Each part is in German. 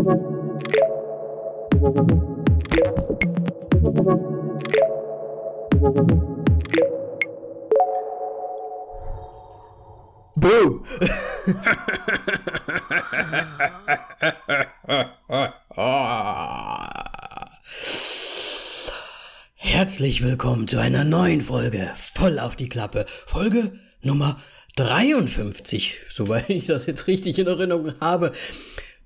Boo! Herzlich willkommen zu einer neuen Folge voll auf die Klappe. Folge Nummer 53, soweit ich das jetzt richtig in Erinnerung habe.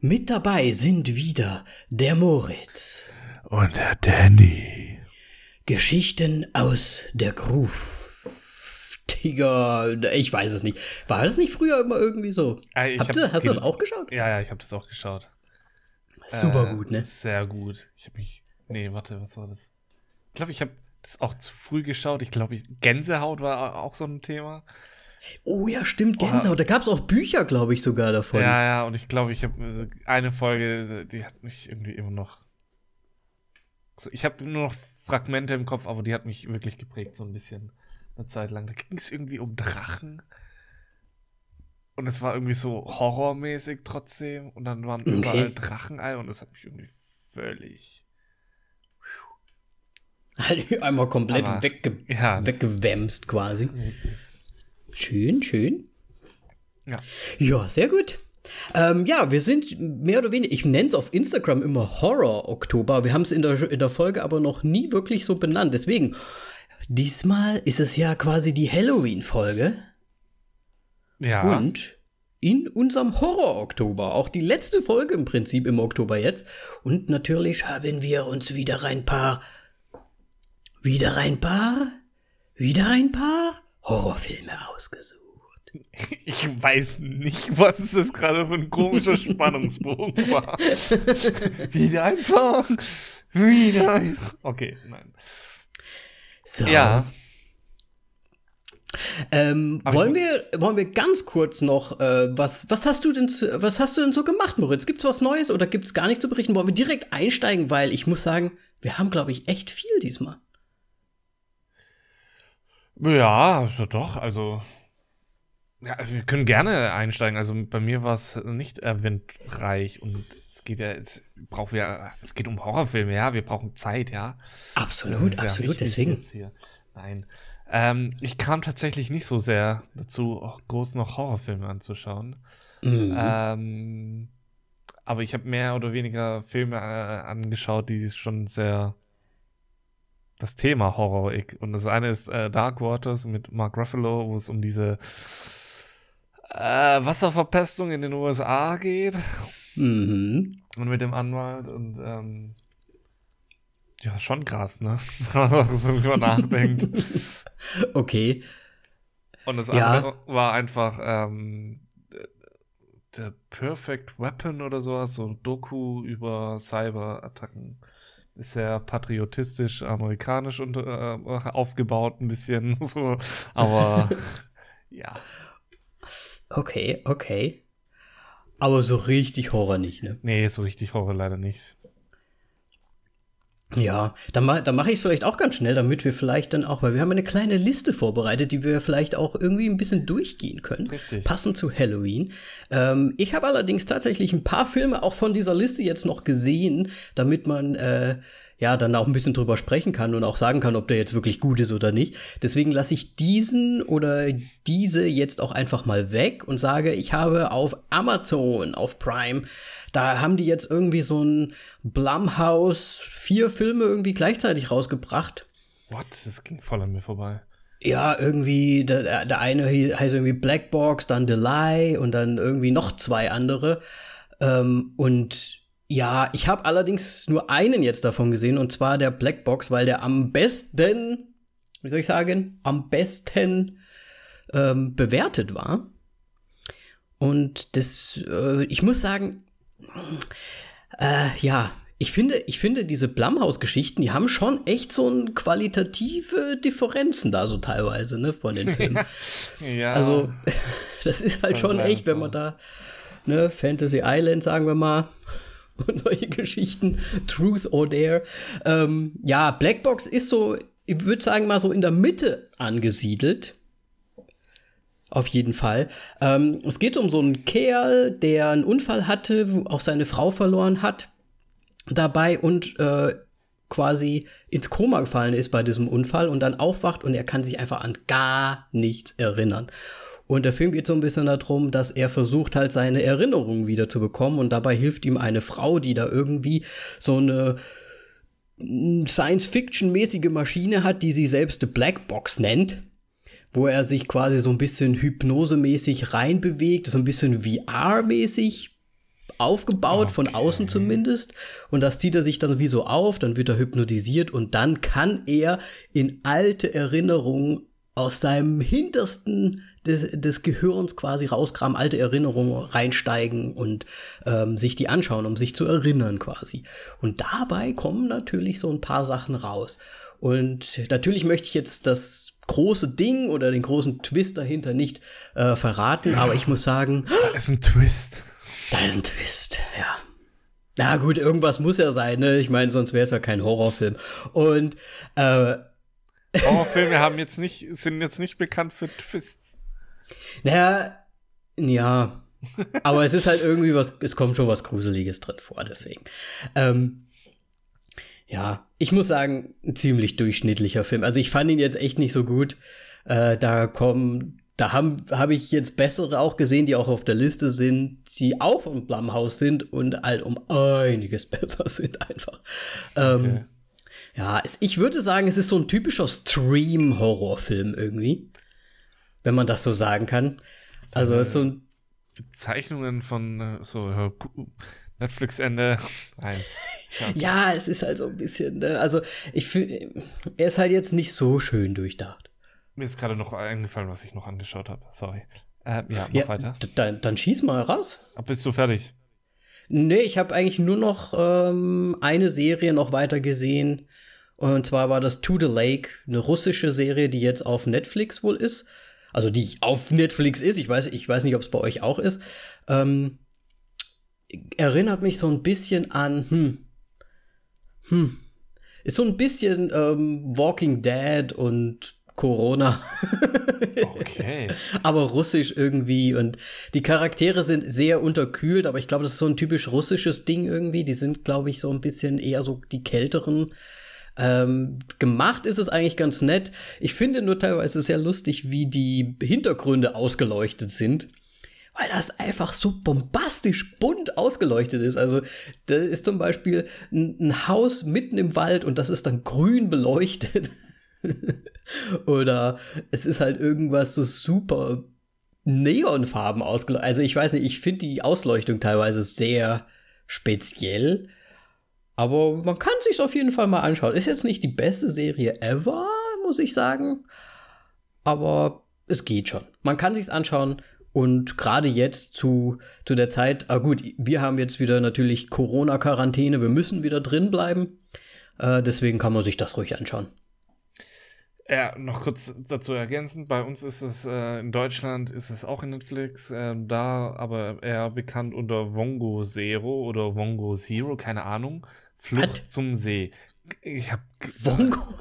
Mit dabei sind wieder der Moritz. Und der Danny. Geschichten aus der Groove. Tiger, ich weiß es nicht. War das nicht früher immer irgendwie so? Äh, ich Habt hab's ihr, hast du das auch geschaut? Ja, ja, ich habe das auch geschaut. Super Äh, gut, ne? Sehr gut. Ich habe mich. Nee, warte, was war das? Ich glaube, ich habe das auch zu früh geschaut. Ich glaube, ich, Gänsehaut war auch so ein Thema. Oh ja, stimmt, Gänsehaut. Da gab es auch Bücher, glaube ich, sogar davon. Ja, ja, und ich glaube, ich habe eine Folge, die hat mich irgendwie immer noch. Ich habe nur noch Fragmente im Kopf, aber die hat mich wirklich geprägt, so ein bisschen eine Zeit lang. Da ging es irgendwie um Drachen. Und es war irgendwie so horrormäßig trotzdem. Und dann waren Okay. überall Drachenei und das hat mich irgendwie völlig. Halt einmal komplett wegge Ja, weggewämst quasi. Schön, schön. Ja. Ja, sehr gut. Ähm, ja, wir sind mehr oder weniger, ich nenne es auf Instagram immer Horror-Oktober. Wir haben es in der, in der Folge aber noch nie wirklich so benannt. Deswegen, diesmal ist es ja quasi die Halloween-Folge. Ja. Und in unserem Horror-Oktober, auch die letzte Folge im Prinzip im Oktober jetzt. Und natürlich haben wir uns wieder ein paar, wieder ein paar, wieder ein paar Horrorfilme ausgesucht. Ich weiß nicht, was das gerade für ein komischer Spannungsbogen war. wieder einfach. Wieder einfach. Okay, nein. So. Ja. Ähm, wollen, wir, wollen wir ganz kurz noch, äh, was, was, hast du denn, zu- was hast du denn so gemacht, Moritz? Gibt's was Neues oder gibt's gar nichts zu berichten? Wollen wir direkt einsteigen, weil ich muss sagen, wir haben, glaube ich, echt viel diesmal. Ja, also doch, also. Ja, wir können gerne einsteigen. Also bei mir war es nicht eventreich und es geht ja, es brauchen wir, es geht um Horrorfilme, ja, wir brauchen Zeit, ja. Absolut, ja absolut, deswegen. Nein. Ähm, ich kam tatsächlich nicht so sehr dazu, auch groß noch Horrorfilme anzuschauen. Mhm. Ähm, aber ich habe mehr oder weniger Filme äh, angeschaut, die schon sehr das Thema Horror und das eine ist äh, Dark Waters mit Mark Ruffalo, wo es um diese äh, Wasserverpestung in den USA geht Mhm. und mit dem Anwalt und ähm, ja, schon krass, ne? Wenn man so drüber nachdenkt. Okay. Und das Ja. andere war einfach ähm, The Perfect Weapon oder sowas, so ein Doku über Cyberattacken. Sehr patriotistisch, amerikanisch und, äh, aufgebaut, ein bisschen so. Aber ja. Okay, okay. Aber so richtig Horror nicht, ne? Nee, so richtig Horror leider nicht. Ja, dann, ma dann mache ich es vielleicht auch ganz schnell, damit wir vielleicht dann auch, weil wir haben eine kleine Liste vorbereitet, die wir vielleicht auch irgendwie ein bisschen durchgehen können. Richtig. Passend zu Halloween. Ähm, ich habe allerdings tatsächlich ein paar Filme auch von dieser Liste jetzt noch gesehen, damit man äh, ja dann auch ein bisschen drüber sprechen kann und auch sagen kann, ob der jetzt wirklich gut ist oder nicht. Deswegen lasse ich diesen oder diese jetzt auch einfach mal weg und sage, ich habe auf Amazon, auf Prime, da haben die jetzt irgendwie so ein Blumhouse vier Filme irgendwie gleichzeitig rausgebracht. What? Das ging voll an mir vorbei. Ja, irgendwie, der, der eine heißt irgendwie Black Box, dann The Lie und dann irgendwie noch zwei andere. Ähm, und ja, ich habe allerdings nur einen jetzt davon gesehen, und zwar der Black Box, weil der am besten, wie soll ich sagen, am besten ähm, bewertet war. Und das, äh, ich muss sagen, äh, ja, ich finde, ich finde, diese Blumhouse-Geschichten, die haben schon echt so ein qualitative Differenzen da so teilweise, ne, von den Filmen. Ja. Also, das ist halt Schon echt, wenn man da, ne, Fantasy Island, sagen wir mal, und solche Geschichten, Truth or Dare. Ähm, ja, Blackbox ist so, ich würde sagen, mal so in der Mitte angesiedelt. Auf jeden Fall. Ähm, es geht um so einen Kerl, der einen Unfall hatte, wo auch seine Frau verloren hat dabei und äh, quasi ins Koma gefallen ist bei diesem Unfall und dann aufwacht und er kann sich einfach an gar nichts erinnern. Und der Film geht so ein bisschen darum, dass er versucht halt seine Erinnerungen wieder zu bekommen und dabei hilft ihm eine Frau, die da irgendwie so eine Science-Fiction-mäßige Maschine hat, die sie selbst eine Blackbox nennt, wo er sich quasi so ein bisschen hypnosemäßig reinbewegt, so ein bisschen VR-mäßig aufgebaut, okay. von außen zumindest. Und das zieht er sich dann wie so auf, dann wird er hypnotisiert und dann kann er in alte Erinnerungen aus seinem hintersten des, des Gehirns quasi rauskramen, alte Erinnerungen reinsteigen und ähm, sich die anschauen, um sich zu erinnern quasi. Und dabei kommen natürlich so ein paar Sachen raus. Und natürlich möchte ich jetzt das große Ding oder den großen Twist dahinter nicht äh, verraten, aber ich muss sagen. Da ist ein Twist. Da ist ein Twist, ja. Na gut, irgendwas muss ja sein, ne? Ich meine, sonst wäre es ja kein Horrorfilm. Und äh, Horrorfilme haben jetzt nicht, sind jetzt nicht bekannt für Twists. Naja, ja. Aber es ist halt irgendwie was, es kommt schon was Gruseliges drin vor, deswegen. Ähm, ja, ich muss sagen, ein ziemlich durchschnittlicher Film. Also ich fand ihn jetzt echt nicht so gut. Äh, da kommen, da habe hab ich jetzt bessere auch gesehen, die auch auf der Liste sind, die auch vom Blumhaus sind und halt um einiges besser sind einfach. Ähm, okay. Ja, es, ich würde sagen, es ist so ein typischer Stream-Horrorfilm irgendwie wenn man das so sagen kann. Also ist so ein Bezeichnungen von äh, so Netflix-Ende. Nein. ja, es ist halt so ein bisschen, ne? also ich finde, er ist halt jetzt nicht so schön durchdacht. Mir ist gerade noch eingefallen, was ich noch angeschaut habe. Sorry. Äh, ja, mach ja, weiter. Dann, dann schieß mal raus. Bist du fertig? Nee, ich habe eigentlich nur noch ähm, eine Serie noch weiter gesehen. Und zwar war das To the Lake, eine russische Serie, die jetzt auf Netflix wohl ist also die auf Netflix ist, ich weiß, ich weiß nicht, ob es bei euch auch ist, ähm, erinnert mich so ein bisschen an, hm, hm, ist so ein bisschen ähm, Walking Dead und Corona. okay. aber russisch irgendwie und die Charaktere sind sehr unterkühlt, aber ich glaube, das ist so ein typisch russisches Ding irgendwie. Die sind, glaube ich, so ein bisschen eher so die kälteren ähm, gemacht ist es eigentlich ganz nett. Ich finde nur teilweise sehr lustig, wie die Hintergründe ausgeleuchtet sind. Weil das einfach so bombastisch bunt ausgeleuchtet ist. Also, da ist zum Beispiel ein, ein Haus mitten im Wald und das ist dann grün beleuchtet. Oder es ist halt irgendwas so super Neonfarben ausgeleuchtet. Also, ich weiß nicht, ich finde die Ausleuchtung teilweise sehr speziell. Aber man kann sich auf jeden Fall mal anschauen. Ist jetzt nicht die beste Serie ever, muss ich sagen. Aber es geht schon. Man kann sich's anschauen. Und gerade jetzt zu, zu der Zeit, ah gut, wir haben jetzt wieder natürlich Corona-Quarantäne, wir müssen wieder drin bleiben. Äh, deswegen kann man sich das ruhig anschauen. Ja, noch kurz dazu ergänzend, bei uns ist es äh, in Deutschland ist es auch in Netflix, äh, da aber eher bekannt unter Wongo Zero oder Wongo Zero, keine Ahnung. Flucht What? zum See. Ich hab Wongo?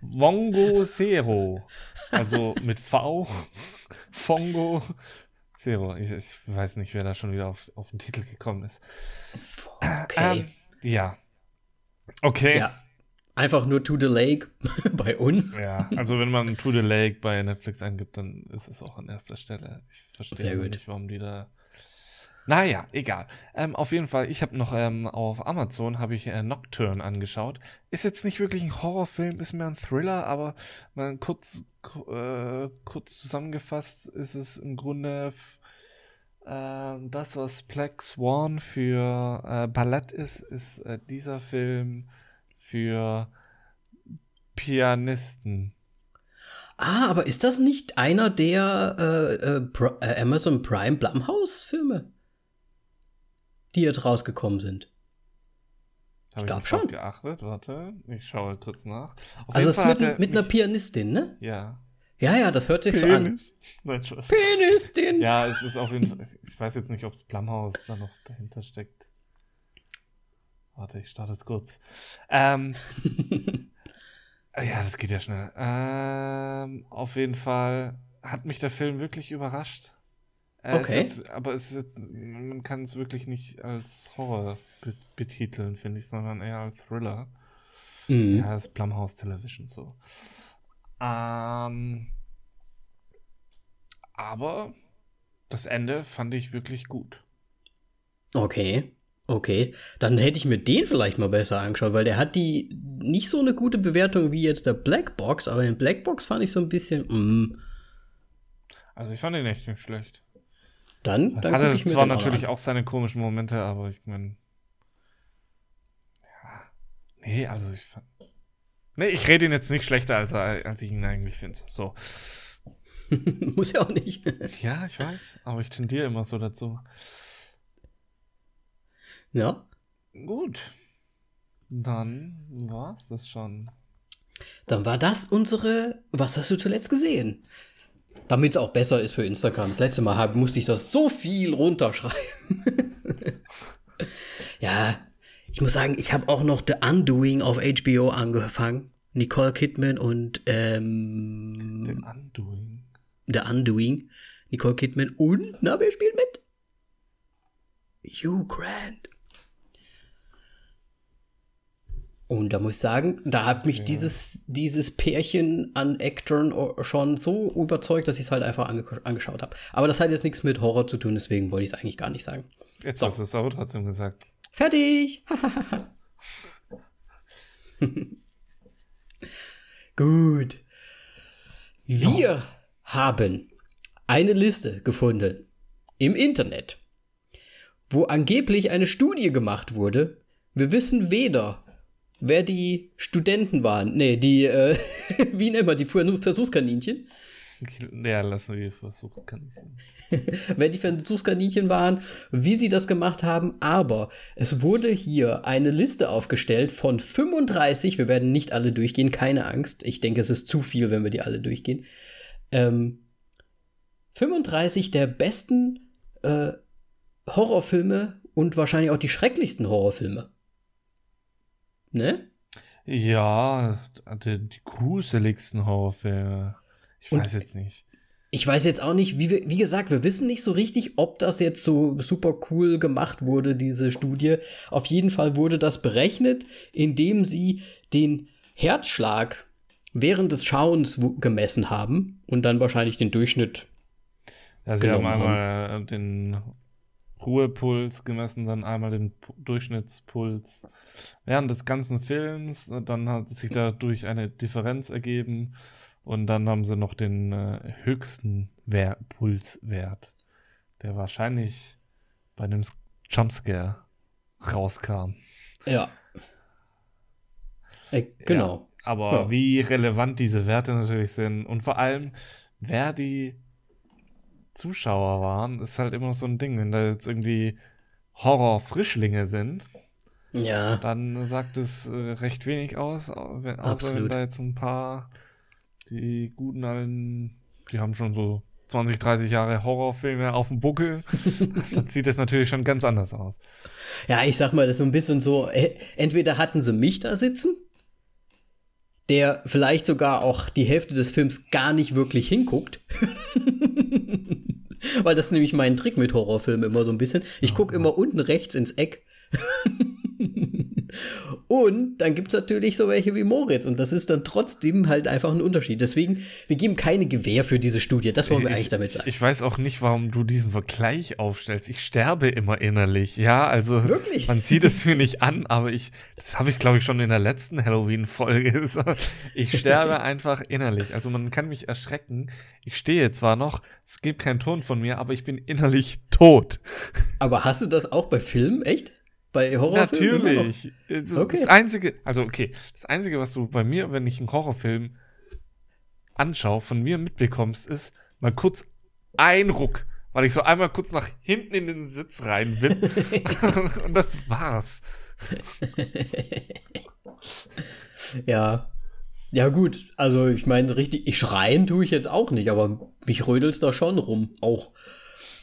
Wongo Zero. Also mit V. Fongo Zero. Ich, ich, weiß nicht, wer da schon wieder auf, auf den Titel gekommen ist. Okay. Ähm, ja. Okay. Ja. Einfach nur To the Lake bei uns. Ja, also wenn man To the Lake bei Netflix eingibt, dann ist es auch an erster Stelle. Ich verstehe nicht, warum die da naja, egal. Ähm, auf jeden Fall, ich habe noch ähm, auf Amazon habe ich äh, Nocturne angeschaut. Ist jetzt nicht wirklich ein Horrorfilm, ist mehr ein Thriller, aber mal kurz, äh, kurz zusammengefasst ist es im Grunde äh, das, was Black Swan für äh, Ballett ist, ist äh, dieser Film für Pianisten. Ah, aber ist das nicht einer der äh, äh, Amazon Prime Blumhouse-Filme? Die jetzt rausgekommen sind. Habe ich glaube schon. geachtet, warte, ich schaue kurz nach. Auf also es ist mit, mit einer Pianistin, ne? Ja. Ja, ja, das hört sich Penis. so an. Nein, Pianistin! Ja, es ist auf jeden Fall. Ich weiß jetzt nicht, ob es Plumhaus da noch dahinter steckt. Warte, ich starte es kurz. Ähm, ja, das geht ja schnell. Ähm, auf jeden Fall hat mich der Film wirklich überrascht. Er Okay. Jetzt, aber es jetzt, man kann es wirklich nicht als Horror be betiteln, finde ich, sondern eher als Thriller. Mhm. Ja, das ist Blumhouse Television so. Ähm, aber das Ende fand ich wirklich gut. Okay. Okay. Dann hätte ich mir den vielleicht mal besser angeschaut, weil der hat die nicht so eine gute Bewertung wie jetzt der Black Box, aber den Black Box fand ich so ein bisschen. Mm. Also ich fand ihn echt nicht schlecht. Dann, dann Hatte ich mir zwar natürlich an. auch seine komischen Momente, aber ich meine. Ja. Nee, also ich fand. Nee, ich rede ihn jetzt nicht schlechter, als, er, als ich ihn eigentlich finde. So. Muss ja auch nicht. Ja, ich weiß, aber ich tendiere immer so dazu. ja. Gut. Dann war's das schon. Dann war das unsere. Was hast du zuletzt gesehen? Damit es auch besser ist für Instagram. Das letzte Mal hab, musste ich das so viel runterschreiben. ja, ich muss sagen, ich habe auch noch The Undoing auf HBO angefangen. Nicole Kidman und ähm, Den Undoing. The Undoing. Nicole Kidman und, na, wer spielt mit? Hugh Grant. Und da muss ich sagen, da hat mich Ja. dieses, dieses Pärchen an Actoren schon so überzeugt, dass ich es halt einfach ange angeschaut habe. Aber das hat jetzt nichts mit Horror zu tun, deswegen wollte ich es eigentlich gar nicht sagen. Jetzt So. hast du es aber trotzdem gesagt. Fertig! Gut. Wir haben eine Liste gefunden im Internet, wo angeblich eine Studie gemacht wurde. Wir wissen weder, wer die Studenten waren. Nee, die, äh, wie nennt man die Versuchskaninchen? Ja, lassen wir sehen. wer die Versuchskaninchen waren, wie sie das gemacht haben, aber es wurde hier eine Liste aufgestellt von 35, wir werden nicht alle durchgehen, keine Angst, ich denke, es ist zu viel, wenn wir die alle durchgehen, ähm, 35 der besten äh, Horrorfilme und wahrscheinlich auch die schrecklichsten Horrorfilme. Ne? Ja, die, die gruseligsten Horrorfilme. Ich Und- weiß jetzt nicht. Ich weiß jetzt auch nicht, wie, wie gesagt, wir wissen nicht so richtig, ob das jetzt so super cool gemacht wurde, diese Studie. Auf jeden Fall wurde das berechnet, indem sie den Herzschlag während des Schauens gemessen haben und dann wahrscheinlich den Durchschnitt. Ja, sie haben einmal äh, den Ruhepuls gemessen, dann einmal den Pu- Durchschnittspuls während des ganzen Films. Dann hat sich dadurch eine Differenz ergeben. Und dann haben sie noch den äh, höchsten Wer Pulswert, der wahrscheinlich bei einem Jumpscare rauskam. Ja. Äh, genau. Ja, aber Ja. wie relevant diese Werte natürlich sind und vor allem, wer die Zuschauer waren, ist halt immer so ein Ding. Wenn da jetzt irgendwie Horror-Frischlinge sind, Ja. dann sagt es äh, recht wenig aus, au- wenn, außer wenn da jetzt ein paar, die guten alten, die haben schon so 20, 30 Jahre Horrorfilme auf dem Buckel, dann sieht das natürlich schon ganz anders aus. Ja, ich sag mal, das ist so ein bisschen so, äh, entweder hatten sie mich da sitzen, der vielleicht sogar auch die Hälfte des Films gar nicht wirklich hinguckt. Weil das ist nämlich mein Trick mit Horrorfilmen immer so ein bisschen. Ich gucke immer unten rechts ins Eck. Und dann gibt es natürlich so welche wie Moritz. Und das ist dann trotzdem halt einfach ein Unterschied. Deswegen, wir geben keine Gewähr für diese Studie. Das wollen wir Ich- eigentlich damit sagen. Ich weiß auch nicht, warum du diesen Vergleich aufstellst. Ich sterbe immer innerlich. Ja, also Wirklich? man sieht es mir nicht an, aber ich, das habe ich glaube ich schon in der letzten Halloween-Folge gesagt. Ich sterbe einfach innerlich. Also man kann mich erschrecken. Ich stehe zwar noch, es gibt keinen Ton von mir, aber ich bin innerlich tot. Aber hast du das auch bei Filmen? Echt? Bei Horrorfilmen? Natürlich. Also Okay. Das einzige, also okay, das einzige, was du bei mir, wenn ich einen Horrorfilm anschaue, von mir mitbekommst, ist mal kurz ein Ruck, weil ich so einmal kurz nach hinten in den Sitz rein bin. Und das war's. Ja. Ja, gut. Also, ich meine, richtig, ich schreien tue ich jetzt auch nicht, aber mich rödelt's da schon rum. Auch.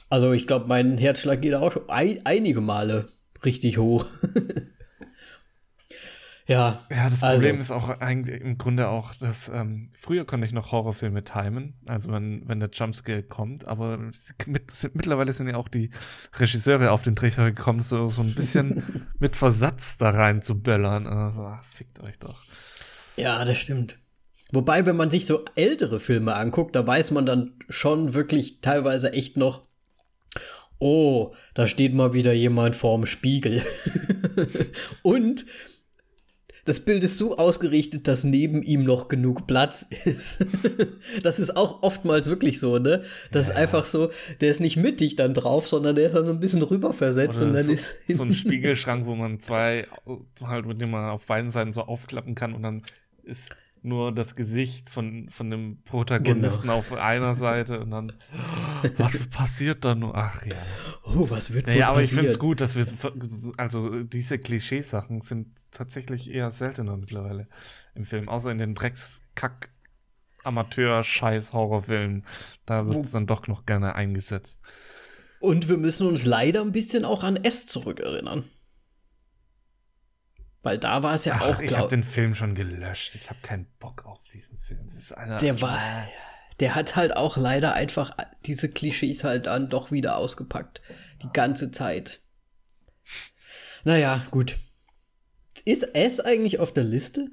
Also, ich glaube, mein Herzschlag geht auch schon ein, einige Male richtig hoch. Ja, Ja, das Also- Problem ist auch eigentlich im Grunde auch, dass ähm, früher konnte ich noch Horrorfilme timen, also wenn, wenn der Jumpscare kommt, aber mit, sind, mittlerweile sind ja auch die Regisseure auf den Trichter gekommen, so, so ein bisschen mit Versatz da rein zu böllern. Also, ach, fickt euch doch. Ja, das stimmt. Wobei, wenn man sich so ältere Filme anguckt, da weiß man dann schon wirklich teilweise echt noch, oh, da steht mal wieder jemand vorm Spiegel. Und das Bild ist so ausgerichtet, dass neben ihm noch genug Platz ist. das ist auch oftmals wirklich so, ne? Das ist Ja. einfach so, der ist nicht mittig dann drauf, sondern der ist dann so ein bisschen rüber versetzt und dann so, ist so ein Spiegelschrank, wo man zwei, halt, mit dem man auf beiden Seiten so aufklappen kann und dann ist nur das Gesicht von, von dem Protagonisten Genau. auf einer Seite und dann, was passiert da nur? Ach ja. oh, was wird Naja, aber ich finde es gut, dass wir, also diese Klischeesachen sind tatsächlich eher seltener mittlerweile im Film, außer in den Dreckskack Amateur-Scheiß-Horrorfilmen. Da wird es dann doch noch gerne eingesetzt. Und wir müssen uns leider ein bisschen auch an S zurückerinnern. Weil da war es ja Ach, auch, ich habe den Film schon gelöscht. Ich habe keinen Bock auf diesen Film. Der war, der hat halt auch leider einfach diese Klischees halt dann doch wieder ausgepackt. Die ganze Zeit. Naja, gut. Ist S eigentlich auf der Liste?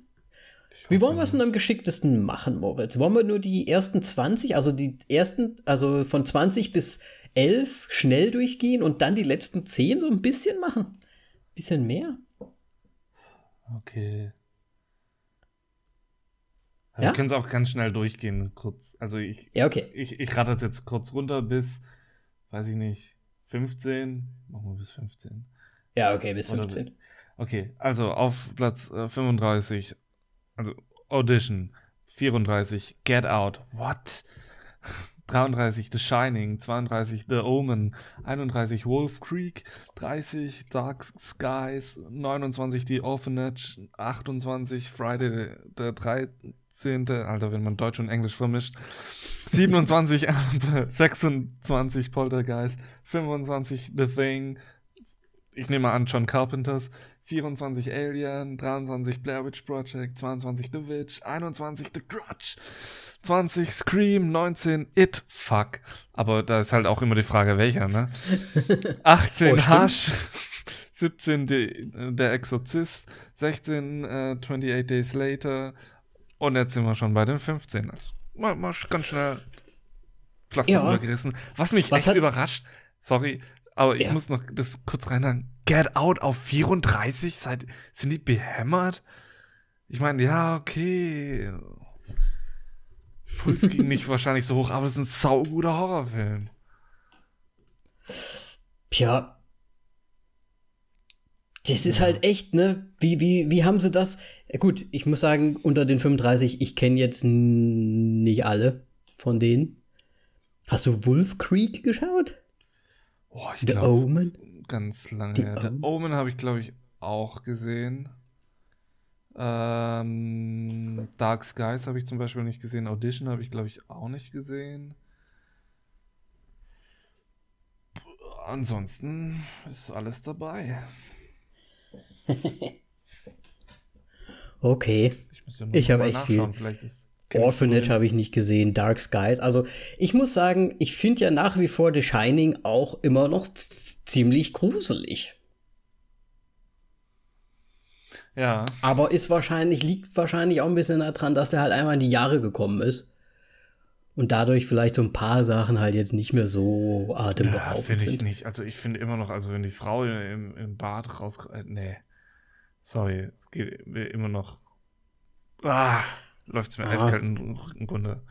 Wie wollen wir es denn am geschicktesten machen, Moritz? Wollen wir nur die ersten 20, also die ersten, also von 20 bis 11 schnell durchgehen und dann die letzten 10 so ein bisschen machen? Bisschen mehr? Okay. Ja? Wir können es auch ganz schnell durchgehen, kurz. Also ich, Ja, okay. ich, ich rate es jetzt kurz runter bis, weiß ich nicht, 15. Machen wir bis 15. Ja, okay, bis Oder 15. Okay, also auf Platz äh, 35, also Audition, 34, Get Out, what? 33, The Shining, 32, The Omen, 31, Wolf Creek, 30, Dark Skies, 29, The Orphanage, 28, Friday der 13., Alter, wenn man Deutsch und Englisch vermischt, 27, Annabelle, 26, Poltergeist, 25, The Thing, ich nehme an, John Carpenters, 24 Alien, 23 Blair Witch Project, 22 The Witch, 21 The Grudge, 20 Scream, 19 It, fuck. Aber da ist halt auch immer die Frage, welcher, ne? 18 Oh. Hush, 17 die, Der Exorzist, 16 äh, 28 Days Later und jetzt sind wir schon bei den 15. Also, mal, mal ganz schnell Pflaster Ja. übergerissen. Was mich Was echt hat- überrascht, sorry, aber ich Ja. muss noch das kurz reinhaken. Get Out auf 34? Seid, sind die behämmert? Ich meine, ja, okay. Puls ging nicht wahrscheinlich so hoch, aber es ist ein sauguter Horrorfilm. Tja. Das ist halt echt, ne? Wie, wie, wie haben sie das? Äh, Gut, ich muss sagen, unter den 35, ich kenne jetzt nicht alle von denen. Hast du Wolf Creek geschaut? Oh, ich The glaube, Omen? ganz lange The her. Omen? Omen habe ich, glaube ich, auch gesehen. Ähm, Dark Skies habe ich zum Beispiel nicht gesehen. Audition habe ich, glaube ich, auch nicht gesehen. Ansonsten ist alles dabei. Okay. Ich, ja Ich hab mal echt viel. Orphanage habe ich nicht gesehen, Dark Skies. Also, ich muss sagen, ich finde ja nach wie vor The Shining auch immer noch ziemlich gruselig. Ja, Aber ist wahrscheinlich, liegt wahrscheinlich auch ein bisschen daran, dass er halt einmal in die Jahre gekommen ist. Und dadurch vielleicht so ein paar Sachen halt jetzt nicht mehr so ja atemberaubend finde ich sind. nicht. Also ich finde immer noch, also wenn die Frau im, im Bad raus... Äh, nee. Sorry, es geht immer noch... Ah, läuft es mir Ah. eiskalt im Grunde.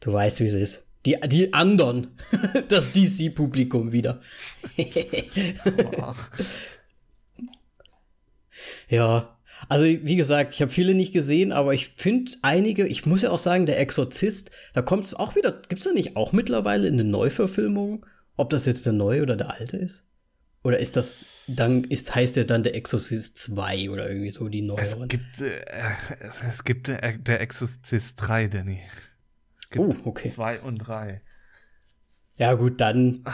Du weißt, wie es ist. Die, die anderen, das DC-Publikum wieder. Ja, also wie gesagt, ich habe viele nicht gesehen, aber ich finde einige, ich muss ja auch sagen, der Exorzist, da kommt es auch wieder, gibt es da nicht auch mittlerweile eine Neuverfilmung, ob das jetzt der neue oder der alte ist? Oder ist das, dann ist, heißt der dann der Exorzist 2 oder irgendwie so die Es neueren? gibt, äh, es, es gibt äh, der Exorzist 3, Danny. Es gibt Oh, okay. 2 und 3. Ja, gut, dann.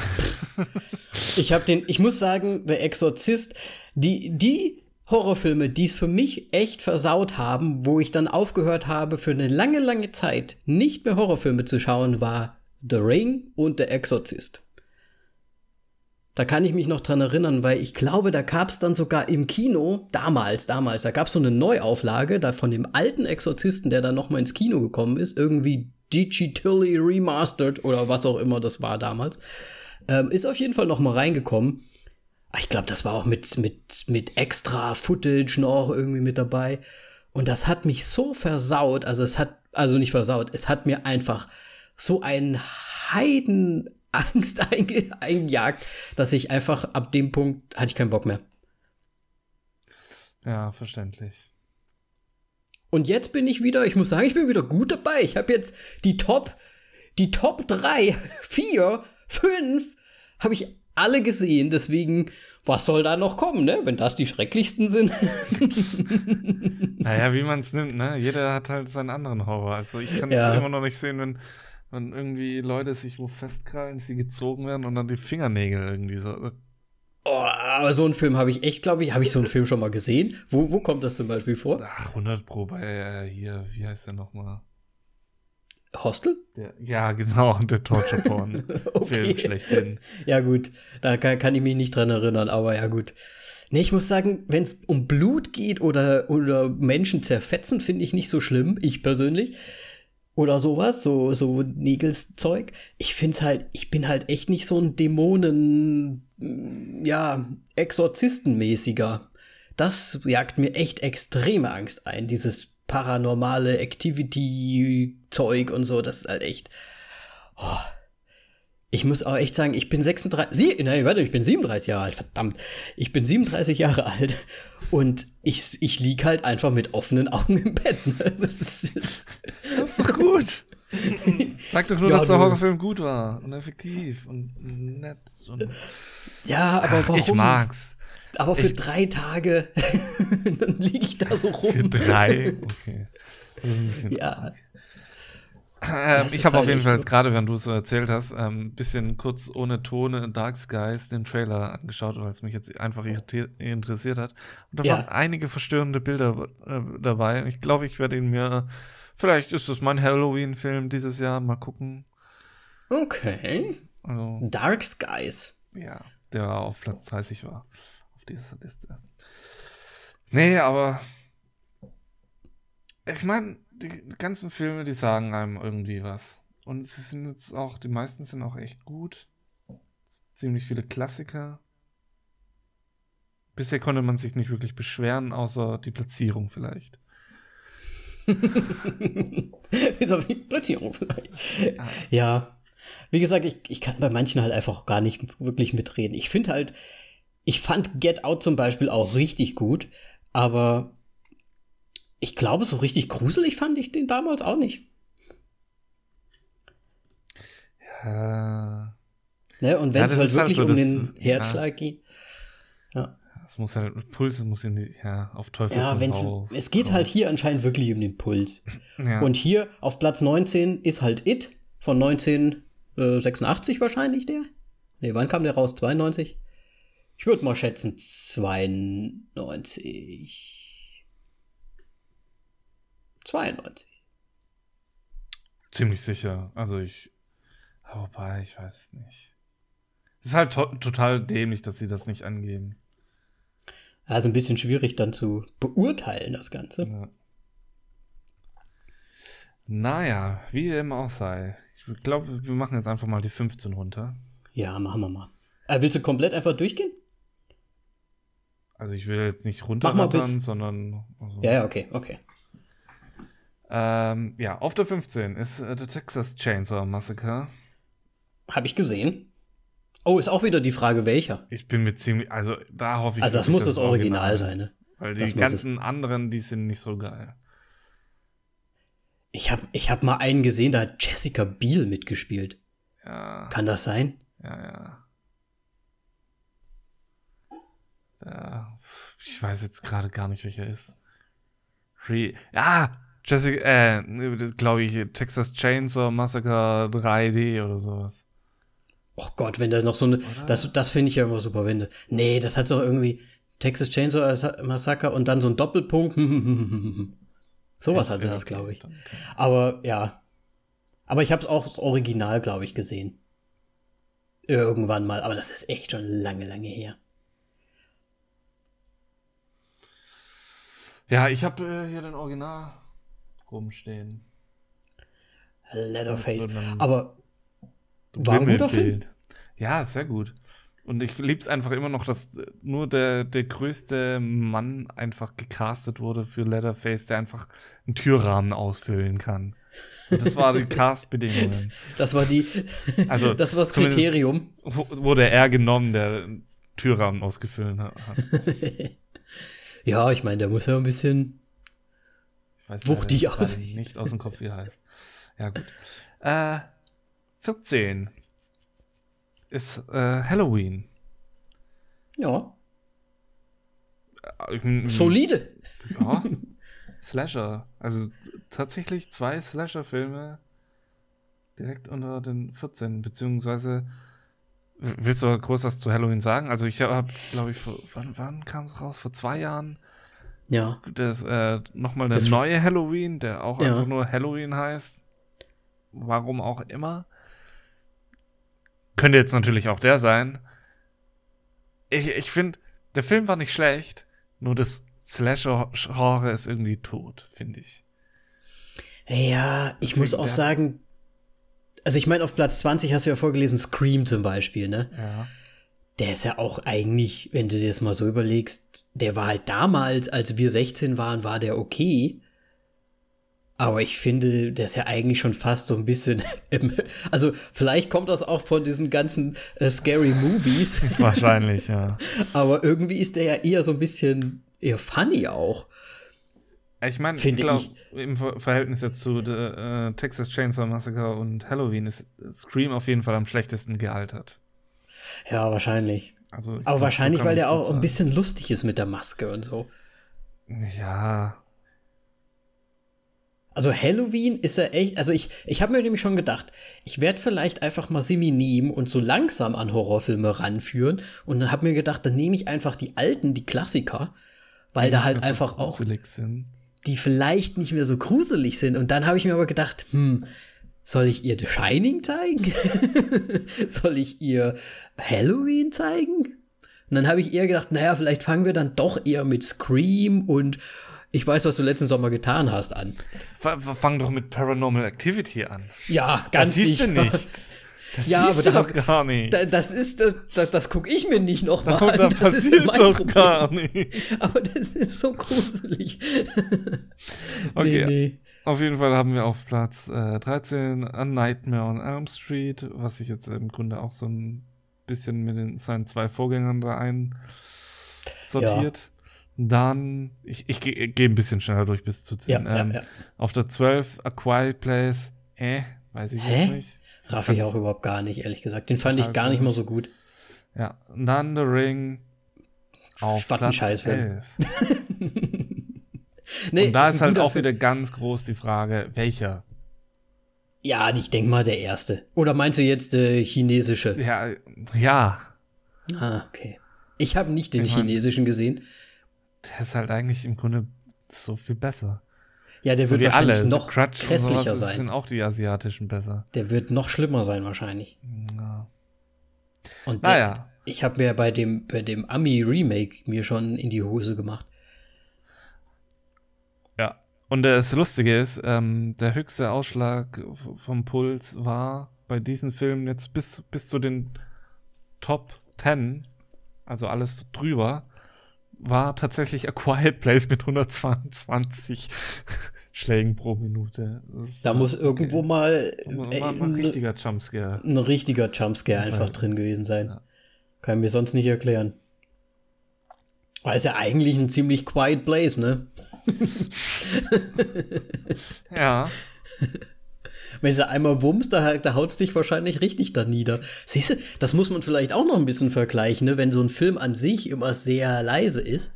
ich habe den, ich muss sagen, der Exorzist, die, die Horrorfilme, die es für mich echt versaut haben, wo ich dann aufgehört habe, für eine lange, lange Zeit nicht mehr Horrorfilme zu schauen, war The Ring und Der Exorzist. Da kann ich mich noch dran erinnern, weil ich glaube, da gab es dann sogar im Kino, damals, damals, da gab es so eine Neuauflage, da von dem alten Exorzisten, der dann noch mal ins Kino gekommen ist, irgendwie digitally remastered oder was auch immer das war damals, ähm, ist auf jeden Fall noch mal reingekommen. Ich glaube, das war auch mit, mit, mit extra Footage noch irgendwie mit dabei. Und das hat mich so versaut, also es hat, also nicht versaut, es hat mir einfach so einen Heiden Angst eingejagt, dass ich einfach ab dem Punkt hatte ich keinen Bock mehr. Ja, verständlich. Und jetzt bin ich wieder, ich muss sagen, ich bin wieder gut dabei. Ich habe jetzt die Top, die Top 3, 4, 5 habe ich alle gesehen. Deswegen, was soll da noch kommen, ne? Wenn das die schrecklichsten sind. naja, wie man es nimmt, ne? Jeder hat halt seinen anderen Horror. Also ich kann es ja. immer noch nicht sehen, wenn wenn irgendwie Leute sich wo festkrallen, sie gezogen werden und dann die Fingernägel irgendwie so. Oh, aber so einen Film habe ich echt, glaube ich, habe ich so einen Film schon mal gesehen. Wo, wo kommt das zum Beispiel vor? Ach, 100 Pro bei äh, hier, wie heißt der nochmal? Hostel? Der, ja, genau, der Torture Porn okay. Film schlechthin. Ja, gut, da kann, kann, ich mich nicht dran erinnern, aber ja, gut. Nee, ich muss sagen, wenn es um Blut geht oder, oder Menschen zerfetzen, finde ich nicht so schlimm, ich persönlich oder sowas, so, so Nägelszeug. Ich find's halt, ich bin halt echt nicht so ein Dämonen, mm, ja, Exorzistenmäßiger. Das jagt mir echt extreme Angst ein, dieses paranormale Activity-Zeug und so, das ist halt echt. Oh. Ich muss auch echt sagen, ich bin 36, sie, nein, warte, ich bin 37 Jahre alt, verdammt. Ich bin 37 Jahre alt und ich, ich lieg halt einfach mit offenen Augen im Bett. Ne? Das, ist, das, das ist doch gut. Sag doch nur, ja, dass der Horrorfilm gut war und effektiv und nett. Und ja, aber warum? Ich mag's. Aber für ich, drei Tage, dann liege ich da so rum. Für drei? Okay. ja. Ähm, ich habe halt auf jeden Fall jetzt gerade, wenn du es so erzählt hast, ein ähm, bisschen kurz ohne Ton Dark Skies den Trailer angeschaut, weil es mich jetzt einfach interessiert hat. Und da ja. waren einige verstörende Bilder äh, dabei. Ich glaube, ich werde ihn mir. Vielleicht ist es mein Halloween-Film dieses Jahr. Mal gucken. Okay. Also, Dark Skies. Ja, der auf Platz 30 war. Auf dieser Liste. Nee, aber. Ich meine die ganzen Filme, die sagen einem irgendwie was. Und sie sind jetzt auch, die meisten sind auch echt gut. Ziemlich viele Klassiker. Bisher konnte man sich nicht wirklich beschweren, außer die Platzierung vielleicht. Bis auf die Platzierung vielleicht. Ah. Ja. Wie gesagt, ich, ich kann bei manchen halt einfach gar nicht wirklich mitreden. Ich finde halt, ich fand Get Out zum Beispiel auch richtig gut, aber ich glaube, so richtig gruselig fand ich den damals auch nicht. Ja. Ne, und wenn ja, es halt wirklich halt so, um den Herzschlag ja. geht. Ja. Es muss halt, Puls muss in die, ja, auf Teufel Ja, wenn's, es geht halt hier anscheinend wirklich um den Puls. Ja. Und hier auf Platz 19 ist halt It von 1986 wahrscheinlich der. Ne, wann kam der raus? 92? Ich würde mal schätzen 92. 92. Ziemlich sicher. Also ich. Wobei, ich weiß es nicht. Es ist halt to total dämlich, dass sie das nicht angeben. Also ein bisschen schwierig dann zu beurteilen, das Ganze. Ja. Naja, wie dem auch sei. Ich glaube, wir machen jetzt einfach mal die 15 runter. Ja, machen wir mal. Äh, willst du komplett einfach durchgehen? Also ich will jetzt nicht runterrattern, sondern. Also ja, ja, okay, okay. Ähm, ja, auf der 15 ist äh, The Texas Chainsaw Massacre. Habe ich gesehen. Oh, ist auch wieder die Frage, welcher. Ich bin mir ziemlich, also da hoffe ich. Also das muss das Original, Original sein, ne? Weil die ganzen anderen, die sind nicht so geil. Ich habe ich hab mal einen gesehen, da hat Jessica Biel mitgespielt. Ja. Kann das sein? Ja, ja. Ja, ich weiß jetzt gerade gar nicht, welcher ist. Re ja, Jessica, äh, glaube ich, Texas Chainsaw Massacre 3D oder sowas. Oh Gott, wenn da noch so eine. Oder? Das, das finde ich ja immer super, wenn. Nee, das hat doch irgendwie. Texas Chainsaw Massacre und dann so ein Doppelpunkt. Sowas hatte das, glaube ich. Aber ja. Aber ich habe es auch das Original, glaube ich, gesehen. Irgendwann mal. Aber das ist echt schon lange, lange her. Ja, ich habe äh, hier den Original rumstehen. Leatherface. So Aber war ein guter Film. Ja, sehr gut. Und ich lieb's einfach immer noch, dass äh, nur der, der größte Mann einfach gecastet wurde für Leatherface, der einfach einen Türrahmen ausfüllen kann. Und das waren die Castbedingungen. das war die. Also, das war das Kriterium. Wurde er genommen, der einen Türrahmen ausgefüllt hat. ja, ich meine, der muss ja ein bisschen. Ich weiß Wuchtig aussehen. gerade nicht aus dem Kopf, wie er heißt. Ja, gut. Äh, 14 ist äh, Halloween. Ja, Äh, solide. Ja, Slasher. Also tatsächlich zwei Slasher-Filme direkt unter den 14, beziehungsweise willst du groß was zu Halloween sagen? Also ich habe, glaube ich, vor, wann, wann kam es raus? Vor zwei Jahren Ja. das äh, nochmal der Das- neue Halloween, der auch Ja. einfach nur Halloween heißt. Warum auch immer. Könnte jetzt natürlich auch der sein. Ich, ich finde, der Film war nicht schlecht, nur das Slasher-Genre ist irgendwie tot, finde ich. Ja, ich Deswegen, muss auch sagen. Also, ich meine, auf Platz 20 hast du ja vorgelesen, Scream zum Beispiel, ne? Ja. Der ist ja auch eigentlich, wenn du dir das mal so überlegst, der war halt damals, als wir 16 waren, war der okay. Aber ich finde, der ist ja eigentlich schon fast so ein bisschen. im- also, vielleicht kommt das auch von diesen ganzen äh, Scary Movies, Wahrscheinlich, ja. aber irgendwie ist der ja eher so ein bisschen eher funny auch. Ich meine, ich glaube, im Ver Verhältnis jetzt zu äh, Texas Chainsaw Massacre und Halloween ist Scream auf jeden Fall am schlechtesten gealtert. Ja, wahrscheinlich. Also, Aber glaub, wahrscheinlich, so weil der auch gut ein bisschen lustig ist mit der Maske und so. Ja, Also Halloween ist ja echt, also ich, ich habe mir nämlich schon gedacht, ich werde vielleicht einfach mal Simi nehmen und so langsam an Horrorfilme ranführen und dann habe mir gedacht, dann nehme ich einfach die alten, die Klassiker, weil da halt einfach auch, gruselig sind. Die vielleicht nicht mehr so gruselig sind und dann habe ich mir aber gedacht, hm, soll ich ihr The Shining zeigen? soll ich ihr Halloween zeigen? Und dann habe ich eher gedacht, naja, vielleicht fangen wir dann doch eher mit Scream und ich weiß, was du letzten Sommer getan hast an. Fang doch mit Paranormal Activity an. Ja, ganz siehst du sicher. nichts. Das Ja, aber da- doch gar nicht. Da, das ist, das, das, gucke ich mir nicht nochmal Und da an. Das ist mein doch Problem. gar nicht. Aber das ist so gruselig. Okay, Nee, nee. auf jeden Fall haben wir auf Platz äh, 13 A Nightmare on Elm Street, was sich jetzt im Grunde auch so ein bisschen mit den, seinen zwei Vorgängern da ein sortiert. Dann, ich, ich gehe geh ein bisschen schneller durch bis zu 10. Ja, ähm, ja, ja. Auf der 12 A Quiet Place, äh, weiß ich Hä? jetzt nicht. Raff ich auch überhaupt gar nicht, ehrlich gesagt. Den fand ich gar nicht mal so gut. Ja, und dann The Ring auf Platz Scheißfilm. 11. Nee, und da ein ist halt auch Film. wieder ganz groß die Frage, welcher? Ja, ich denke mal der erste. Oder meinst du jetzt der chinesische? Ja, ja, Ah, okay. Ich habe nicht den Ich mein- chinesischen gesehen. der ist halt eigentlich im Grunde so viel besser. Ja, der so wird wahrscheinlich alle. noch Crutch sowas, sein. sind auch die asiatischen besser. Der wird noch schlimmer sein wahrscheinlich. Ja. Und der, Naja, ich habe mir bei dem, bei dem Ami-Remake mir schon in die Hose gemacht. ja. Und das Lustige ist, ähm, der höchste Ausschlag vom Puls war bei diesen Filmen jetzt bis, bis zu den Top 10, also alles drüber, war tatsächlich A Quiet Place mit 122 Schlägen pro Minute. Da muss irgendwo mal okay. äh, war ein richtiger Jumpscare. ein richtiger Jumpscare einfach drin gewesen sein. Ja. Kann ich mir sonst nicht erklären. Weil es ja eigentlich ein ziemlich quiet place, ne? Ja, Wenn sie einmal wummst, da, da haut's dich wahrscheinlich richtig da nieder. Siehst du, das muss man vielleicht auch noch ein bisschen vergleichen, ne? Wenn so ein Film an sich immer sehr leise ist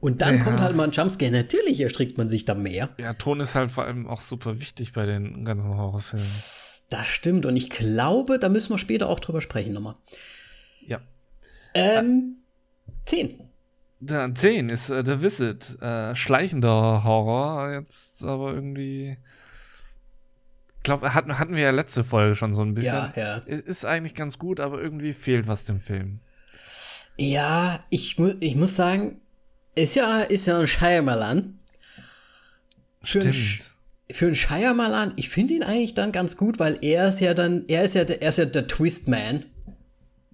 und dann Ja. kommt halt mal ein Jumpscare. Natürlich erstrickt man sich da mehr. ja, Ton ist halt vor allem auch super wichtig bei den ganzen Horrorfilmen. Das stimmt. Und ich glaube, da müssen wir später auch drüber sprechen nochmal. Ja. Ähm, 10. Der 10 ist äh, The Visit. Äh, schleichender Horror. Jetzt aber irgendwie. Ich glaube, hatten, hatten wir ja letzte Folge schon so ein bisschen. Ja, ja. Ist eigentlich ganz gut, aber irgendwie fehlt was dem Film. Ja, ich, mu ich muss sagen, ist ja, ist ja ein Shyamalan. Für einen, Sch- Stimmt. für einen Shyamalan, ich finde ihn eigentlich dann ganz gut, weil er ist ja dann, er ist ja, der- er ist ja der Twistman.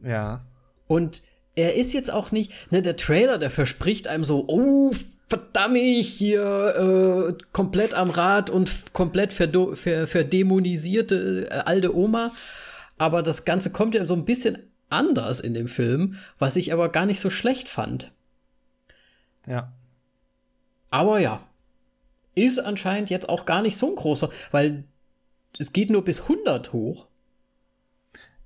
Ja. Und er ist jetzt auch nicht, ne, der Trailer, der verspricht einem so, oh, verdammt, hier äh, komplett am Rad und komplett verdo- ver verdämonisierte äh, alte Oma. Aber das Ganze kommt ja so ein bisschen anders in dem Film, was ich aber gar nicht so schlecht fand. Ja. Aber ja, ist anscheinend jetzt auch gar nicht so ein großer, weil es geht nur bis 100 hoch.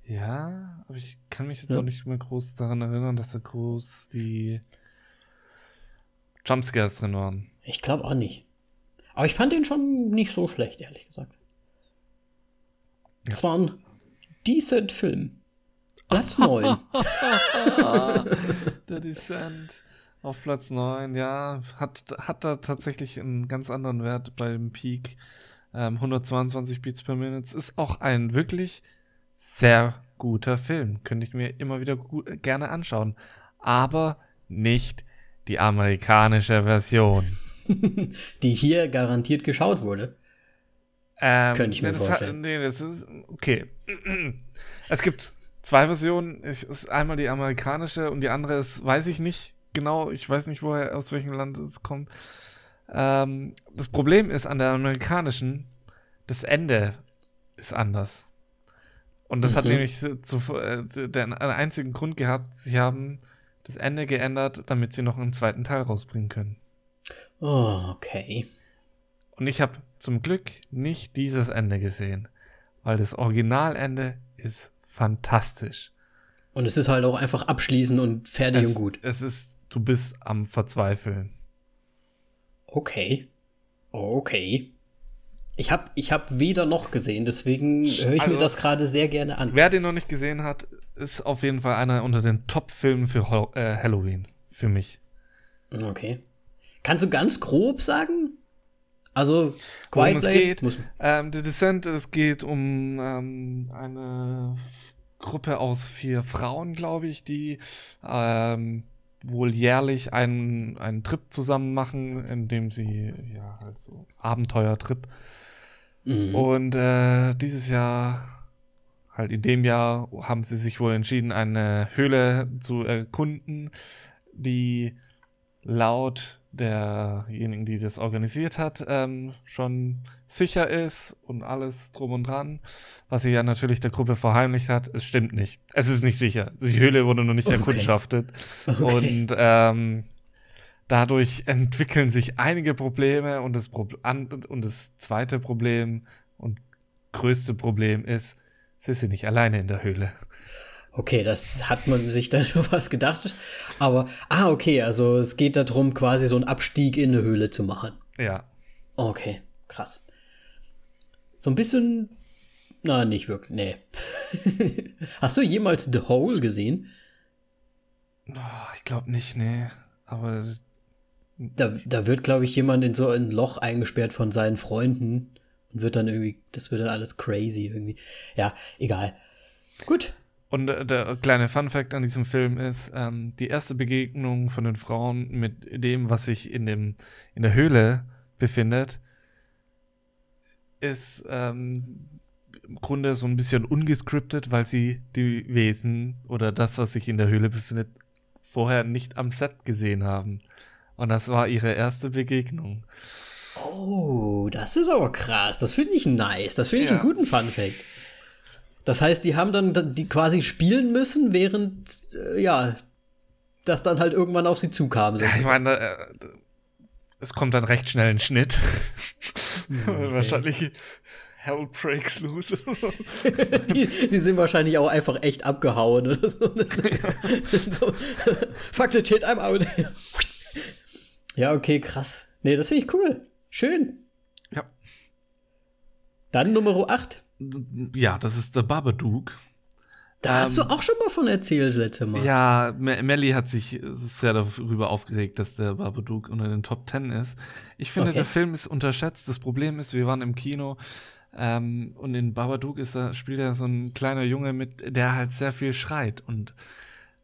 Ja, aber ich kann mich jetzt Ja. auch nicht mehr groß daran erinnern, dass da groß die Jumpscares drin waren. Ich glaube auch nicht. Aber ich fand den schon nicht so schlecht, ehrlich gesagt. Es war ein decent Film. Platz 9. Der Descent auf Platz 9, ja, hat, hat da tatsächlich einen ganz anderen Wert beim Peak. Ähm, 122 Beats per Minute ist auch ein wirklich sehr guter Film. Könnte ich mir immer wieder gerne anschauen. Aber nicht die amerikanische Version. die hier garantiert geschaut wurde. Ähm, Könnte ich mir das vorstellen. Hat, nee, das ist okay. Es gibt zwei Versionen. Es ist einmal die amerikanische und die andere ist, weiß ich nicht genau. Ich weiß nicht, woher, aus welchem Land es kommt. Ähm, das Problem ist an der amerikanischen, das Ende ist anders. Und das hat Mhm. nämlich so- zu, äh, den einzigen Grund gehabt, sie haben das Ende geändert, damit sie noch einen zweiten Teil rausbringen können. Oh, okay. Und ich habe zum Glück nicht dieses Ende gesehen, weil das Originalende ist fantastisch. Und es ist halt auch einfach abschließen und fertig Es, und gut. es ist, du bist am Verzweifeln. Okay. Okay. Ich habe ich hab weder noch gesehen, deswegen höre ich Also- mir das gerade sehr gerne an. Wer den noch nicht gesehen hat, ist auf jeden Fall einer unter den Top-Filmen für Ho äh, Halloween. Für mich. Okay. Kannst du ganz grob sagen? Also, Quiet es Place geht? muss. Ähm, The Descent, es geht um ähm, eine Gruppe aus vier Frauen, glaube ich, die ähm, wohl jährlich einen, einen Trip zusammen machen, in dem sie, ja, halt so Abenteuertrip. Mhm. Und äh, dieses Jahr, halt in dem Jahr, haben sie sich wohl entschieden, eine Höhle zu erkunden, die laut derjenigen, die das organisiert hat, ähm, schon sicher ist und alles drum und dran. Was sie ja natürlich der Gruppe verheimlicht hat, es stimmt nicht. Es ist nicht sicher. Die Höhle wurde noch nicht Okay. erkundschaftet. Okay. Und ähm, dadurch entwickeln sich einige Probleme und das, Pro und das zweite Problem und größte Problem ist, sie sind nicht alleine in der Höhle. Okay, das hat man sich dann schon was gedacht. Aber, ah, okay, also es geht darum, quasi so einen Abstieg in eine Höhle zu machen. Ja. Okay, krass. So ein bisschen. Na, nicht wirklich. Nee. Hast du jemals The Hole gesehen? Ich glaube nicht, nee. Aber Da, da wird, glaube ich, jemand in so ein Loch eingesperrt von seinen Freunden und wird dann irgendwie, das wird dann alles crazy irgendwie. Ja, egal. Gut. Und äh, der kleine Fun-Fact an diesem Film ist, ähm, die erste Begegnung von den Frauen mit dem, was sich in, dem, in der Höhle befindet, ist ähm, im Grunde so ein bisschen ungescriptet, weil sie die Wesen oder das, was sich in der Höhle befindet, vorher nicht am Set gesehen haben. Und das war ihre erste Begegnung. Oh, das ist aber krass. Das finde ich nice. Das finde ich Ja. einen guten Fun Fact. Das heißt, die haben dann da- die quasi spielen müssen, während, äh, ja, das dann halt irgendwann auf sie zukam. Ja, ich meine, äh, es kommt dann recht schnell ein Schnitt. okay. Wahrscheinlich Hell breaks loose. die, die sind wahrscheinlich auch einfach echt abgehauen oder so. so Fuck the shit, I'm out. ja, okay, krass. Nee, das finde ich cool. Schön. ja. Dann Nummer 8. Ja, das ist der Babadook. Da hast du auch schon mal von erzählt das letzte Mal. Ja, Me- Melly hat sich sehr darüber aufgeregt, dass der Babadook unter den Top Ten ist. Ich finde, Okay. der Film ist unterschätzt. Das Problem ist, wir waren im Kino ähm, und in Babadook ist da, spielt er so ein kleiner Junge mit, der halt sehr viel schreit. Und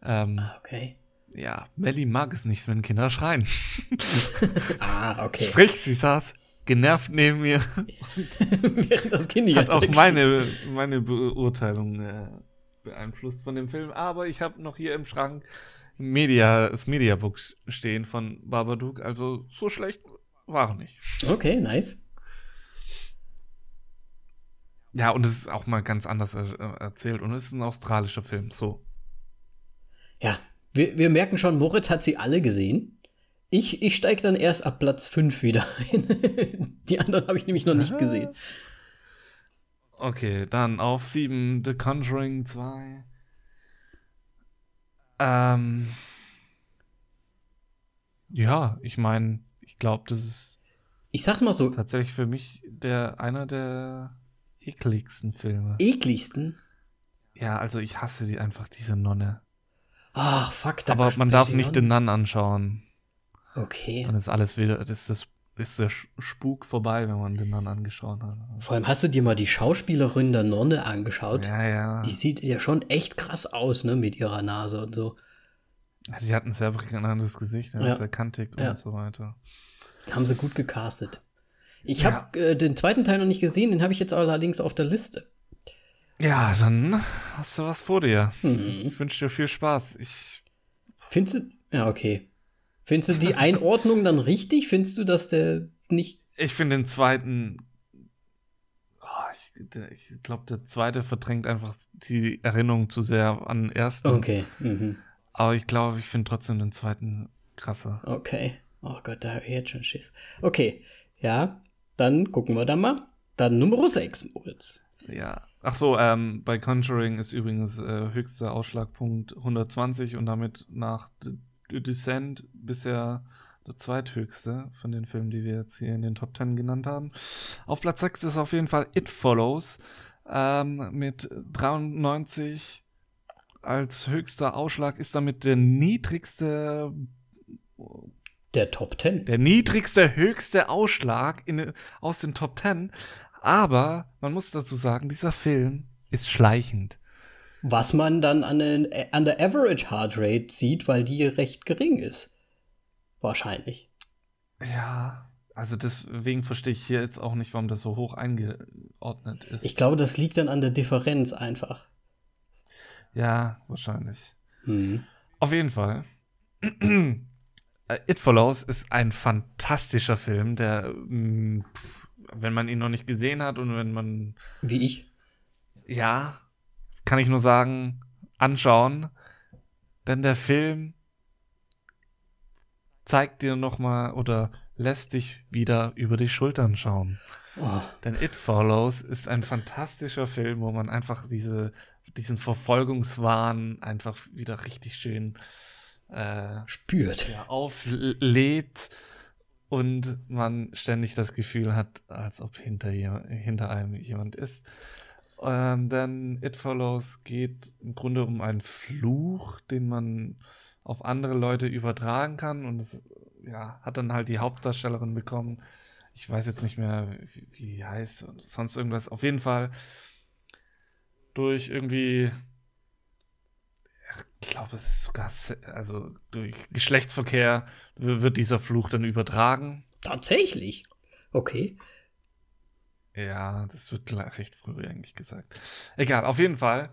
ähm, Ah, Okay. Ja, Melly mag es nicht, wenn Kinder schreien. Ah, okay. Sprich, sie saß genervt neben mir, Während das Kind hat auch meine, meine Beurteilung äh, beeinflusst von dem Film. Aber ich habe noch hier im Schrank Media, das Mediabook stehen von Babadook. Also so schlecht war er nicht. Okay, nice. Ja, und es ist auch mal ganz anders er erzählt. Und es ist ein australischer Film. So. Ja, wir, wir merken schon, Moritz hat sie alle gesehen. Ich, ich steige dann erst ab Platz 5 wieder ein. Die anderen habe ich nämlich noch nicht gesehen. Okay, dann auf 7 The Conjuring 2. Ähm. Ja, ich meine, ich glaube, das ist Ich sag's mal so, tatsächlich für mich der einer der ekligsten Filme. ekligsten. Ja, also ich hasse die einfach diese Nonne. Ach, fuck, da Aber man darf ich nicht den Nun anschauen. Okay. Dann ist alles wieder, das ist, das, ist der Spuk vorbei, wenn man den Nun angeschaut hat. Vor allem hast du dir mal die Schauspielerin der Nonne angeschaut. Ja, ja. Die sieht ja schon echt krass aus, ne, mit ihrer Nase und so. Die hat ein sehr prägnantes Gesicht, ja, Ja. sehr kantig Ja. und so weiter. Haben sie gut gecastet. Ich Ja. habe äh, den zweiten Teil noch nicht gesehen, den habe ich jetzt allerdings auf der Liste. Ja, dann hast du was vor dir. Mhm. Ich wünsche dir viel Spaß. Ich, Findest du, ja, okay. Findest du die Einordnung dann richtig? Findest du, dass der nicht, ich finde den zweiten. Oh, ich ich glaube, der zweite verdrängt einfach die Erinnerung zu sehr an den ersten. okay, mhm. Aber ich glaube, ich finde trotzdem den zweiten krasser. okay. Oh Gott, da habe ich jetzt schon Schiss. Okay, ja, dann gucken wir da mal. Dann Nummer 6, Moritz. Ja. Ach so, ähm, bei Conjuring ist übrigens äh, höchster Ausschlagpunkt 120 und damit nach The, The Descent bisher der zweithöchste von den Filmen, die wir jetzt hier in den Top 10 genannt haben. Auf Platz 6 ist auf jeden Fall It Follows ähm, mit 93 als höchster Ausschlag ist damit der niedrigste Der Top 10. der niedrigste, höchste Ausschlag in, aus den Top 10. Aber man muss dazu sagen, dieser Film ist schleichend. Was man dann an, den, an der Average Heart Rate sieht, weil die recht gering ist. Wahrscheinlich. Ja, also deswegen verstehe ich hier jetzt auch nicht, warum das so hoch eingeordnet ist. Ich glaube, das liegt dann an der Differenz einfach. ja, wahrscheinlich. Mhm. Auf jeden Fall. It Follows ist ein fantastischer Film, der, mh, pf, wenn man ihn noch nicht gesehen hat und wenn man Wie ich. Ja, kann ich nur sagen, anschauen. Denn der Film zeigt dir nochmal oder lässt dich wieder über die Schultern schauen. Oh, Denn It Follows ist ein fantastischer Film, wo man einfach diese, diesen Verfolgungswahn einfach wieder richtig schön äh, spürt. ja, auflebt und man ständig das Gefühl hat, als ob hinter, hinter einem jemand ist. Ähm, denn It Follows geht im Grunde um einen Fluch, den man auf andere Leute übertragen kann und es ja, hat dann halt die Hauptdarstellerin bekommen. Ich weiß jetzt nicht mehr, wie, wie die heißt und sonst irgendwas. Auf jeden Fall durch irgendwie ich glaube, es ist sogar, also durch Geschlechtsverkehr wird dieser Fluch dann übertragen. Tatsächlich. Okay. Ja, das wird recht früh eigentlich gesagt. Egal, auf jeden Fall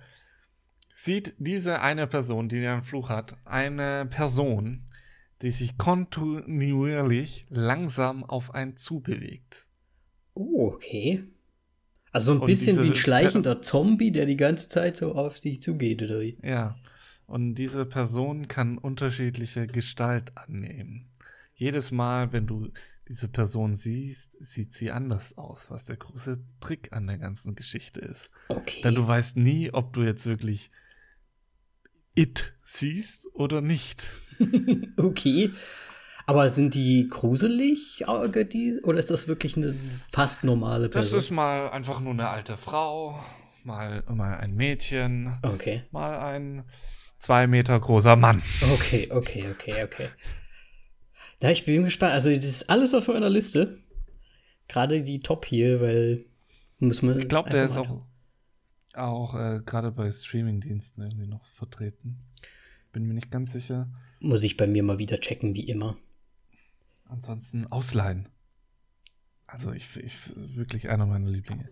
sieht diese eine Person, die einen Fluch hat, eine Person, die sich kontinuierlich langsam auf einen zubewegt. Oh, okay. Also ein Und bisschen diese- wie ein schleichender Zombie, der die ganze Zeit so auf dich zugeht, oder wie? Ja. Und diese Person kann unterschiedliche Gestalt annehmen. Jedes Mal, wenn du diese Person siehst, sieht sie anders aus, was der große Trick an der ganzen Geschichte ist. Okay. Denn du weißt nie, ob du jetzt wirklich It siehst oder nicht. okay. Aber sind die gruselig, die, oder ist das wirklich eine fast normale Das Person? ist mal einfach nur eine alte Frau, mal, mal ein Mädchen, Okay. mal ein zwei Meter großer Mann. Okay, okay, okay, okay. Ja, ich bin gespannt. Also, das ist alles auf meiner Liste. Gerade die Top hier, weil muss man. Ich glaube, der ist auch, auch äh, gerade bei Streamingdiensten irgendwie noch vertreten. Bin mir nicht ganz sicher. Muss ich bei mir mal wieder checken, wie immer. Ansonsten ausleihen. Also ich, ich wirklich einer meiner Lieblinge.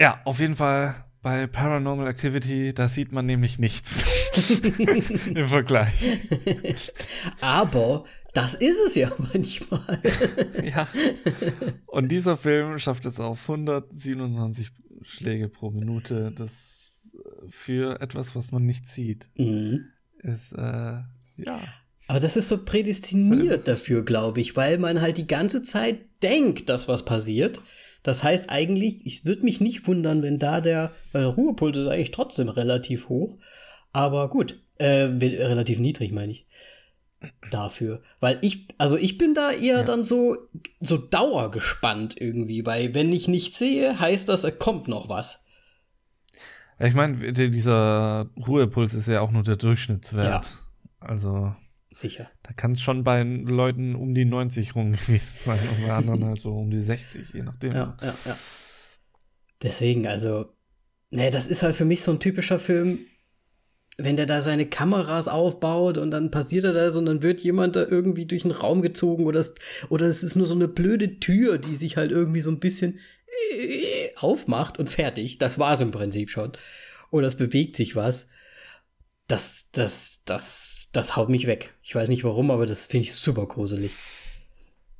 Ja, auf jeden Fall bei Paranormal Activity, da sieht man nämlich nichts im Vergleich. Aber das ist es ja manchmal. Ja. Und dieser Film schafft es auf 127 Schläge pro Minute. Das äh, für etwas, was man nicht sieht, Mhm. ist äh, ja. Aber das ist so prädestiniert dafür, glaube ich, weil man halt die ganze Zeit denkt, dass was passiert. Das heißt eigentlich, ich würde mich nicht wundern, wenn da der, weil der Ruhepuls ist eigentlich trotzdem relativ hoch. Aber gut, äh, relativ niedrig meine ich. Dafür. Weil ich, also ich bin da eher Ja. dann so, so dauergespannt irgendwie, weil wenn ich nichts sehe, heißt das, es kommt noch was. Ja, Ich meine, dieser Ruhepuls ist ja auch nur der Durchschnittswert. Also, Sicher. da kann es schon bei Leuten um die 90 rum gewesen sein und bei anderen halt so um die 60, je nachdem. Ja, ja, ja. Deswegen, also, ne, das ist halt für mich so ein typischer Film, wenn der da seine Kameras aufbaut und dann passiert da das und dann wird jemand da irgendwie durch den Raum gezogen oder es, oder es ist nur so eine blöde Tür, die sich halt irgendwie so ein bisschen äh, aufmacht und fertig. Das war es im Prinzip schon. Oder es bewegt sich was. Das, das, das, das haut mich weg. Ich weiß nicht warum, aber das finde ich super gruselig.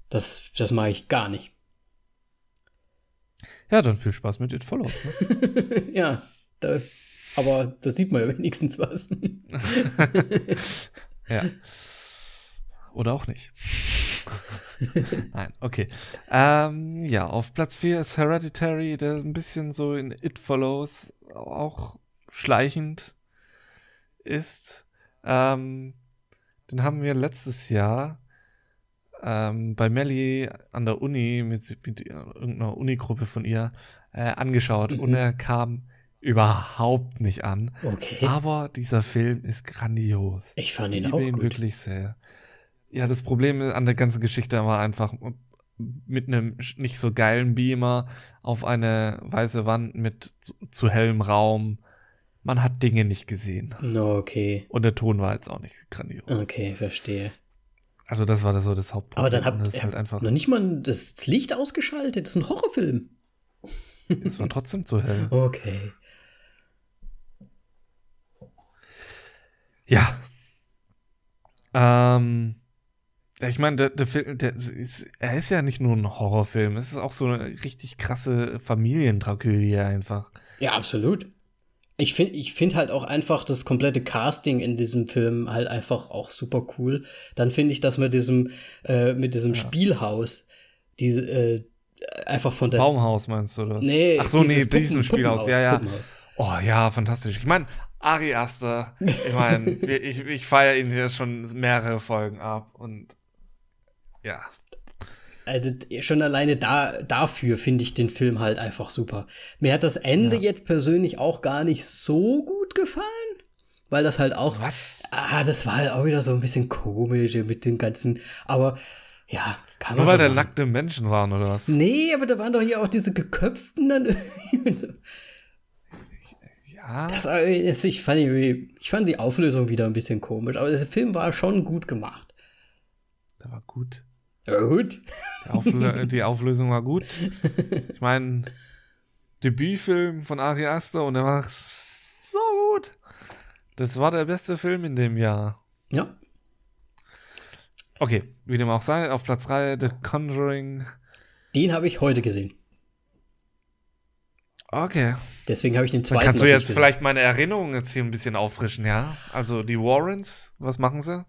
Das, das mag ich gar nicht. Ja, dann viel Spaß mit It Follows. Ne? ja, da, aber da sieht man ja wenigstens was. ja. Oder auch nicht. Nein, okay. Ähm, ja, auf Platz 4 ist Hereditary, der ein bisschen so in It Follows auch schleichend ist. Ähm, den haben wir letztes Jahr ähm, bei Melly an der Uni mit, mit irgendeiner Unigruppe von ihr äh, angeschaut und Mhm. er kam überhaupt nicht an. Okay. Aber dieser Film ist grandios. ich fand Ich ihn liebe auch ihn gut. wirklich sehr. Ja, das Problem an der ganzen Geschichte war einfach mit einem nicht so geilen Beamer auf eine weiße Wand mit zu, zu hellem Raum. Man hat Dinge nicht gesehen. No, okay. Und der Ton war jetzt auch nicht grandios. Okay, verstehe. Also das war das so das Hauptproblem. Aber dann habt ihr halt einfach, noch nicht mal das Licht ausgeschaltet. Das ist ein Horrorfilm. es war trotzdem zu hell. Okay. Ja. Ähm, ich meine, der, der Film, der ist, er ist ja nicht nur ein Horrorfilm, es ist auch so eine richtig krasse Familientragödie einfach. Ja, absolut. Ich finde ich find halt auch einfach das komplette Casting in diesem Film halt einfach auch super cool. Dann finde ich das mit diesem, äh, mit diesem Ja. Spielhaus, diese, äh, einfach von der. Baumhaus meinst du, oder? was? Nee, Ach so, nee, dieses diesem Spielhaus, ja, ja. Puppenhaus. Oh ja, fantastisch. Ich meine, Ari Aster, ich meine, ich, ich feiere ihn hier schon mehrere Folgen ab und ja. Also schon alleine da, dafür finde ich den Film halt einfach super. Mir hat das Ende Ja. jetzt persönlich auch gar nicht so gut gefallen, weil das halt auch, Was? ah, das war halt auch wieder so ein bisschen komisch mit den ganzen, aber ja, kann Nur man weil schon da nackte Menschen waren, oder was? Nee, aber da waren doch hier auch diese geköpften dann irgendwie. Ja. Das, das, ich, fand, die- ich fand die Auflösung wieder ein bisschen komisch, aber der Film war schon gut gemacht. Der war gut. Ja, gut. Die, Auflö die Auflösung war gut. Ich meine, Debütfilm von Ari Aster und er war so gut. Das war der beste Film in dem Jahr. Ja. Okay, wie dem auch sei, auf Platz 3 The Conjuring. Den habe ich heute gesehen. Okay. Deswegen habe ich den Dann zweiten. kannst du jetzt vielleicht meine Erinnerungen jetzt hier ein bisschen auffrischen, ja? Also die Warrens, was machen sie?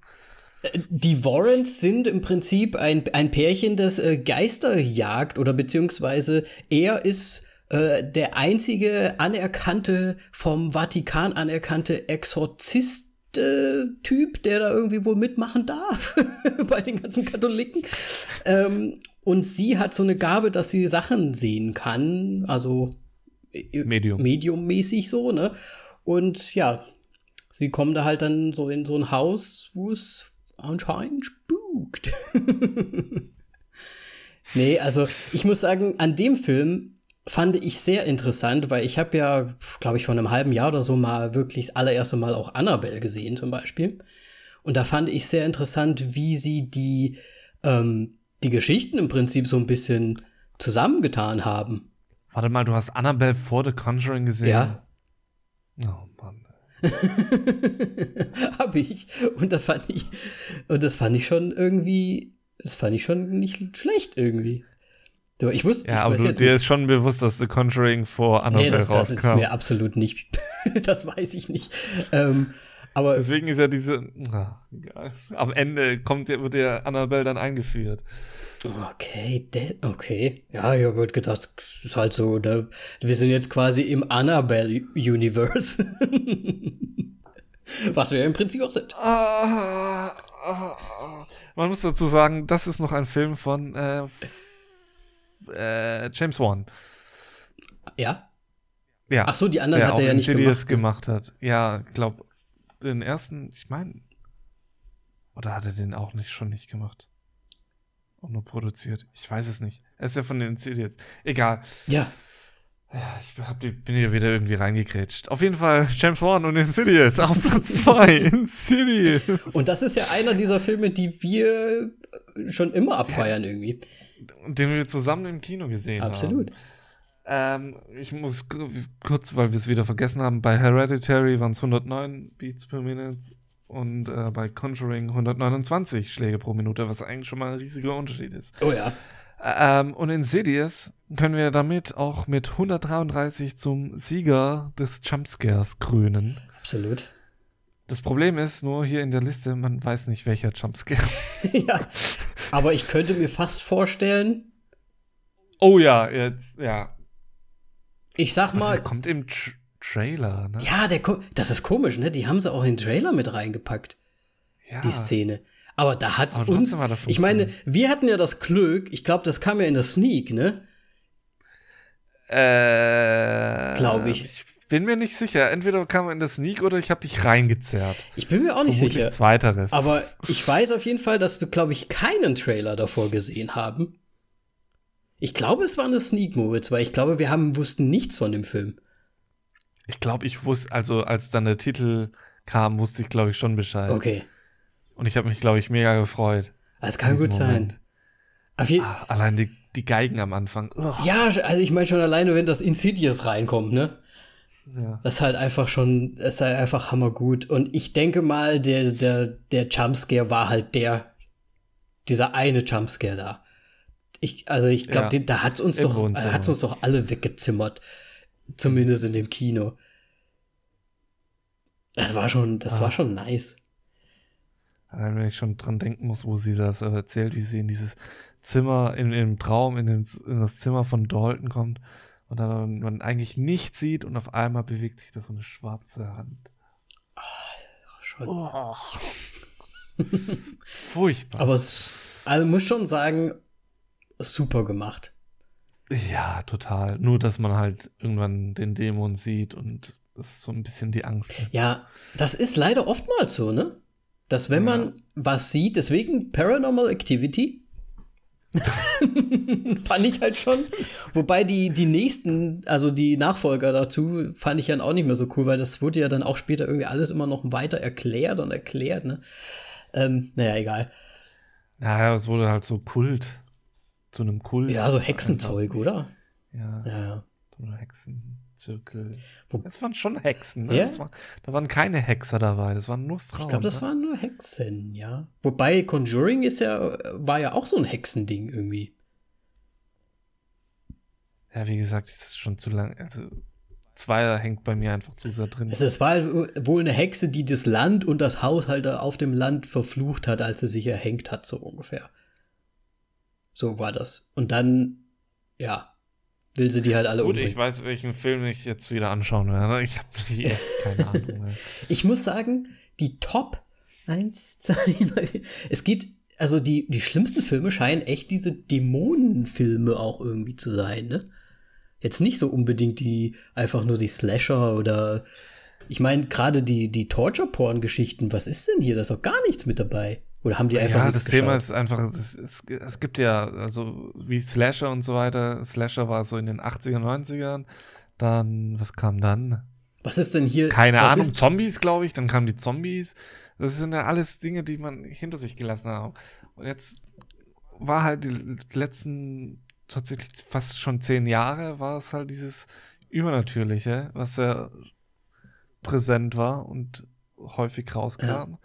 Die Warrens sind im Prinzip ein, ein Pärchen, das äh, Geister jagt oder beziehungsweise er ist äh, der einzige anerkannte, vom Vatikan anerkannte Exorzist-Typ, der da irgendwie wohl mitmachen darf bei den ganzen Katholiken. Ähm, und sie hat so eine Gabe, dass sie Sachen sehen kann, also äh, Medium. mediummäßig so, ne? Und ja, sie kommen da halt dann so in so ein Haus, wo es anscheinend spukt. nee, also ich muss sagen, an dem Film fand ich sehr interessant, weil ich habe ja, glaube ich, vor einem halben Jahr oder so mal wirklich das allererste Mal auch Annabelle gesehen zum Beispiel. Und da fand ich sehr interessant, wie sie die, ähm, die Geschichten im Prinzip so ein bisschen zusammengetan haben. Warte mal, du hast Annabelle vor The Conjuring gesehen? Ja. Oh Mann. habe ich. Und das fand ich, und das fand ich schon irgendwie, das fand ich schon nicht schlecht irgendwie. So, ich wusste, Ja, ich aber du, dir nicht- ist schon bewusst, dass The Conjuring vor Nee, Annabelle das, das ist rauskam. mir absolut nicht. das weiß ich nicht. Ähm, aber Deswegen ist ja diese. Na, egal. Am Ende kommt, wird ja Annabelle dann eingeführt. okay, de- okay. Ja, ich habe gedacht, das ist halt so, ne? wir sind jetzt quasi im Annabelle-Universe. Was wir ja im Prinzip auch sind. Ah, ah, ah. Man muss dazu sagen, das ist noch ein Film von äh, äh, James Wan. Ja? Ja. Ach so, die anderen der hat er ja nicht Insidious gemacht. ne? gemacht hat. Ja, ich glaube, den ersten, ich meine, oder hat er den auch nicht schon nicht gemacht? Auch nur produziert. Ich weiß es nicht. Er ist ja von den Insidious. Egal. Ja. Ja, ich die, bin hier wieder irgendwie reingekrätscht. Auf jeden Fall James Wan und Insidious auf Platz 2. Insidious. Und das ist ja einer dieser Filme, die wir schon immer abfeiern irgendwie. den wir zusammen im Kino gesehen Absolut. haben. Ähm, ich muss kurz, weil wir es wieder vergessen haben, bei Hereditary waren es 109 Beats per Minute und äh, bei Conjuring 129 Schläge pro Minute, was eigentlich schon mal ein riesiger Unterschied ist. Oh ja. Ähm, und Insidious können wir damit auch mit 133 zum Sieger des Jumpscares krönen. Absolut. Das Problem ist nur hier in der Liste, man weiß nicht, welcher Jumpscare. ja. Aber ich könnte mir fast vorstellen, Oh ja, jetzt, ja. Ich sag Der mal, kommt im Tr Trailer, ne? ja, der ko- das ist komisch, ne? Die haben sie auch in den Trailer mit reingepackt, Ja. die Szene. Aber da uns. hat er Ich meine, wir hatten ja das Glück, ich glaube, das kam ja in der Sneak, ne? Äh, Glaub ich. Ich bin mir nicht sicher. Entweder kam er in der Sneak oder ich habe dich reingezerrt. Ich bin mir auch nicht Vermutlich sicher. Zweiteres. Aber ich weiß auf jeden Fall, dass wir, glaube ich, keinen Trailer davor gesehen haben. Ich glaube, es war eine Sneak, Moritz, weil ich glaube, wir haben, wussten nichts von dem Film. ich glaube, ich wusste, also als dann der Titel kam, wusste ich, glaube ich, schon Bescheid. Okay. Und ich habe mich, glaube ich, mega gefreut. Das kann gut sein. Auf je Ah, allein die, die Geigen am Anfang. Ugh. ja, also ich meine schon alleine, wenn das Insidious reinkommt, ne? Ja. Das ist halt einfach schon, das ist halt einfach hammergut. Und ich denke mal, der, der, der Jumpscare war halt der, dieser eine Jumpscare da. Ich, also ich glaube, Ja. da hat's uns Im doch, hat's uns doch alle weggezimmert. Zumindest in dem Kino. Das war schon, das Ah. war schon nice. Allein wenn ich schon dran denken muss, wo sie das äh, erzählt, wie sie in dieses Zimmer, in, im Traum, in, den, in das Zimmer von Dalton kommt und dann man eigentlich nichts sieht und auf einmal bewegt sich da so eine schwarze Hand. Schon. Oh. Furchtbar. Aber es, also muss schon sagen, super gemacht. ja, total. Nur, dass man halt irgendwann den Dämon sieht und das ist so ein bisschen die Angst. Ja, das ist leider oftmals so, ne? Dass wenn Ja. man was sieht, deswegen Paranormal Activity, fand ich halt schon. Wobei die, die nächsten, also die Nachfolger dazu, fand ich dann auch nicht mehr so cool, weil das wurde ja dann auch später irgendwie alles immer noch weiter erklärt und erklärt, ne? Ähm, naja, egal. Naja, es wurde halt so Kult. Zu einem Kult. Ja, so Hexenzeug, oder? Ja, Ja, so ein Hexenzirkel. Es waren schon Hexen, ne? Ja? Das war, da waren keine Hexer dabei, das waren nur Frauen. Ich glaube, das ne? waren nur Hexen, ja. Wobei Conjuring ist ja, war ja auch so ein Hexending irgendwie. Ja, wie gesagt, das ist schon zu lang. Also, Zweier hängt bei mir einfach zu sehr drin. Es es war wohl eine Hexe, die das Land und das Haushalter auf dem Land verflucht hat, als sie sich erhängt hat, so ungefähr. So war das. Und dann, ja, will sie die halt alle Gut, umbringen. ich weiß, welchen Film ich jetzt wieder anschauen werde. Ich habe echt keine Ahnung mehr. Ich muss sagen, die Top 1, 2, 3, es geht, also die, die schlimmsten Filme scheinen echt diese Dämonenfilme auch irgendwie zu sein, ne? Jetzt nicht so unbedingt die, einfach nur die Slasher oder ich meine, gerade die, die Torture-Porn-Geschichten, was ist denn hier? Da ist doch gar nichts mit dabei. Oder haben die einfach. Ja, das Thema ist einfach, es, es, es, gibt ja, also wie Slasher und so weiter. Slasher war so in den 80er, 90ern. Dann, was kam dann? Was ist denn hier? Keine Ahnung, Zombies, glaube ich. Dann kamen die Zombies. Das sind ja alles Dinge, die man hinter sich gelassen hat. Und jetzt war halt die letzten tatsächlich fast schon zehn Jahre, war es halt dieses Übernatürliche, was sehr präsent war und häufig rauskam. Ja.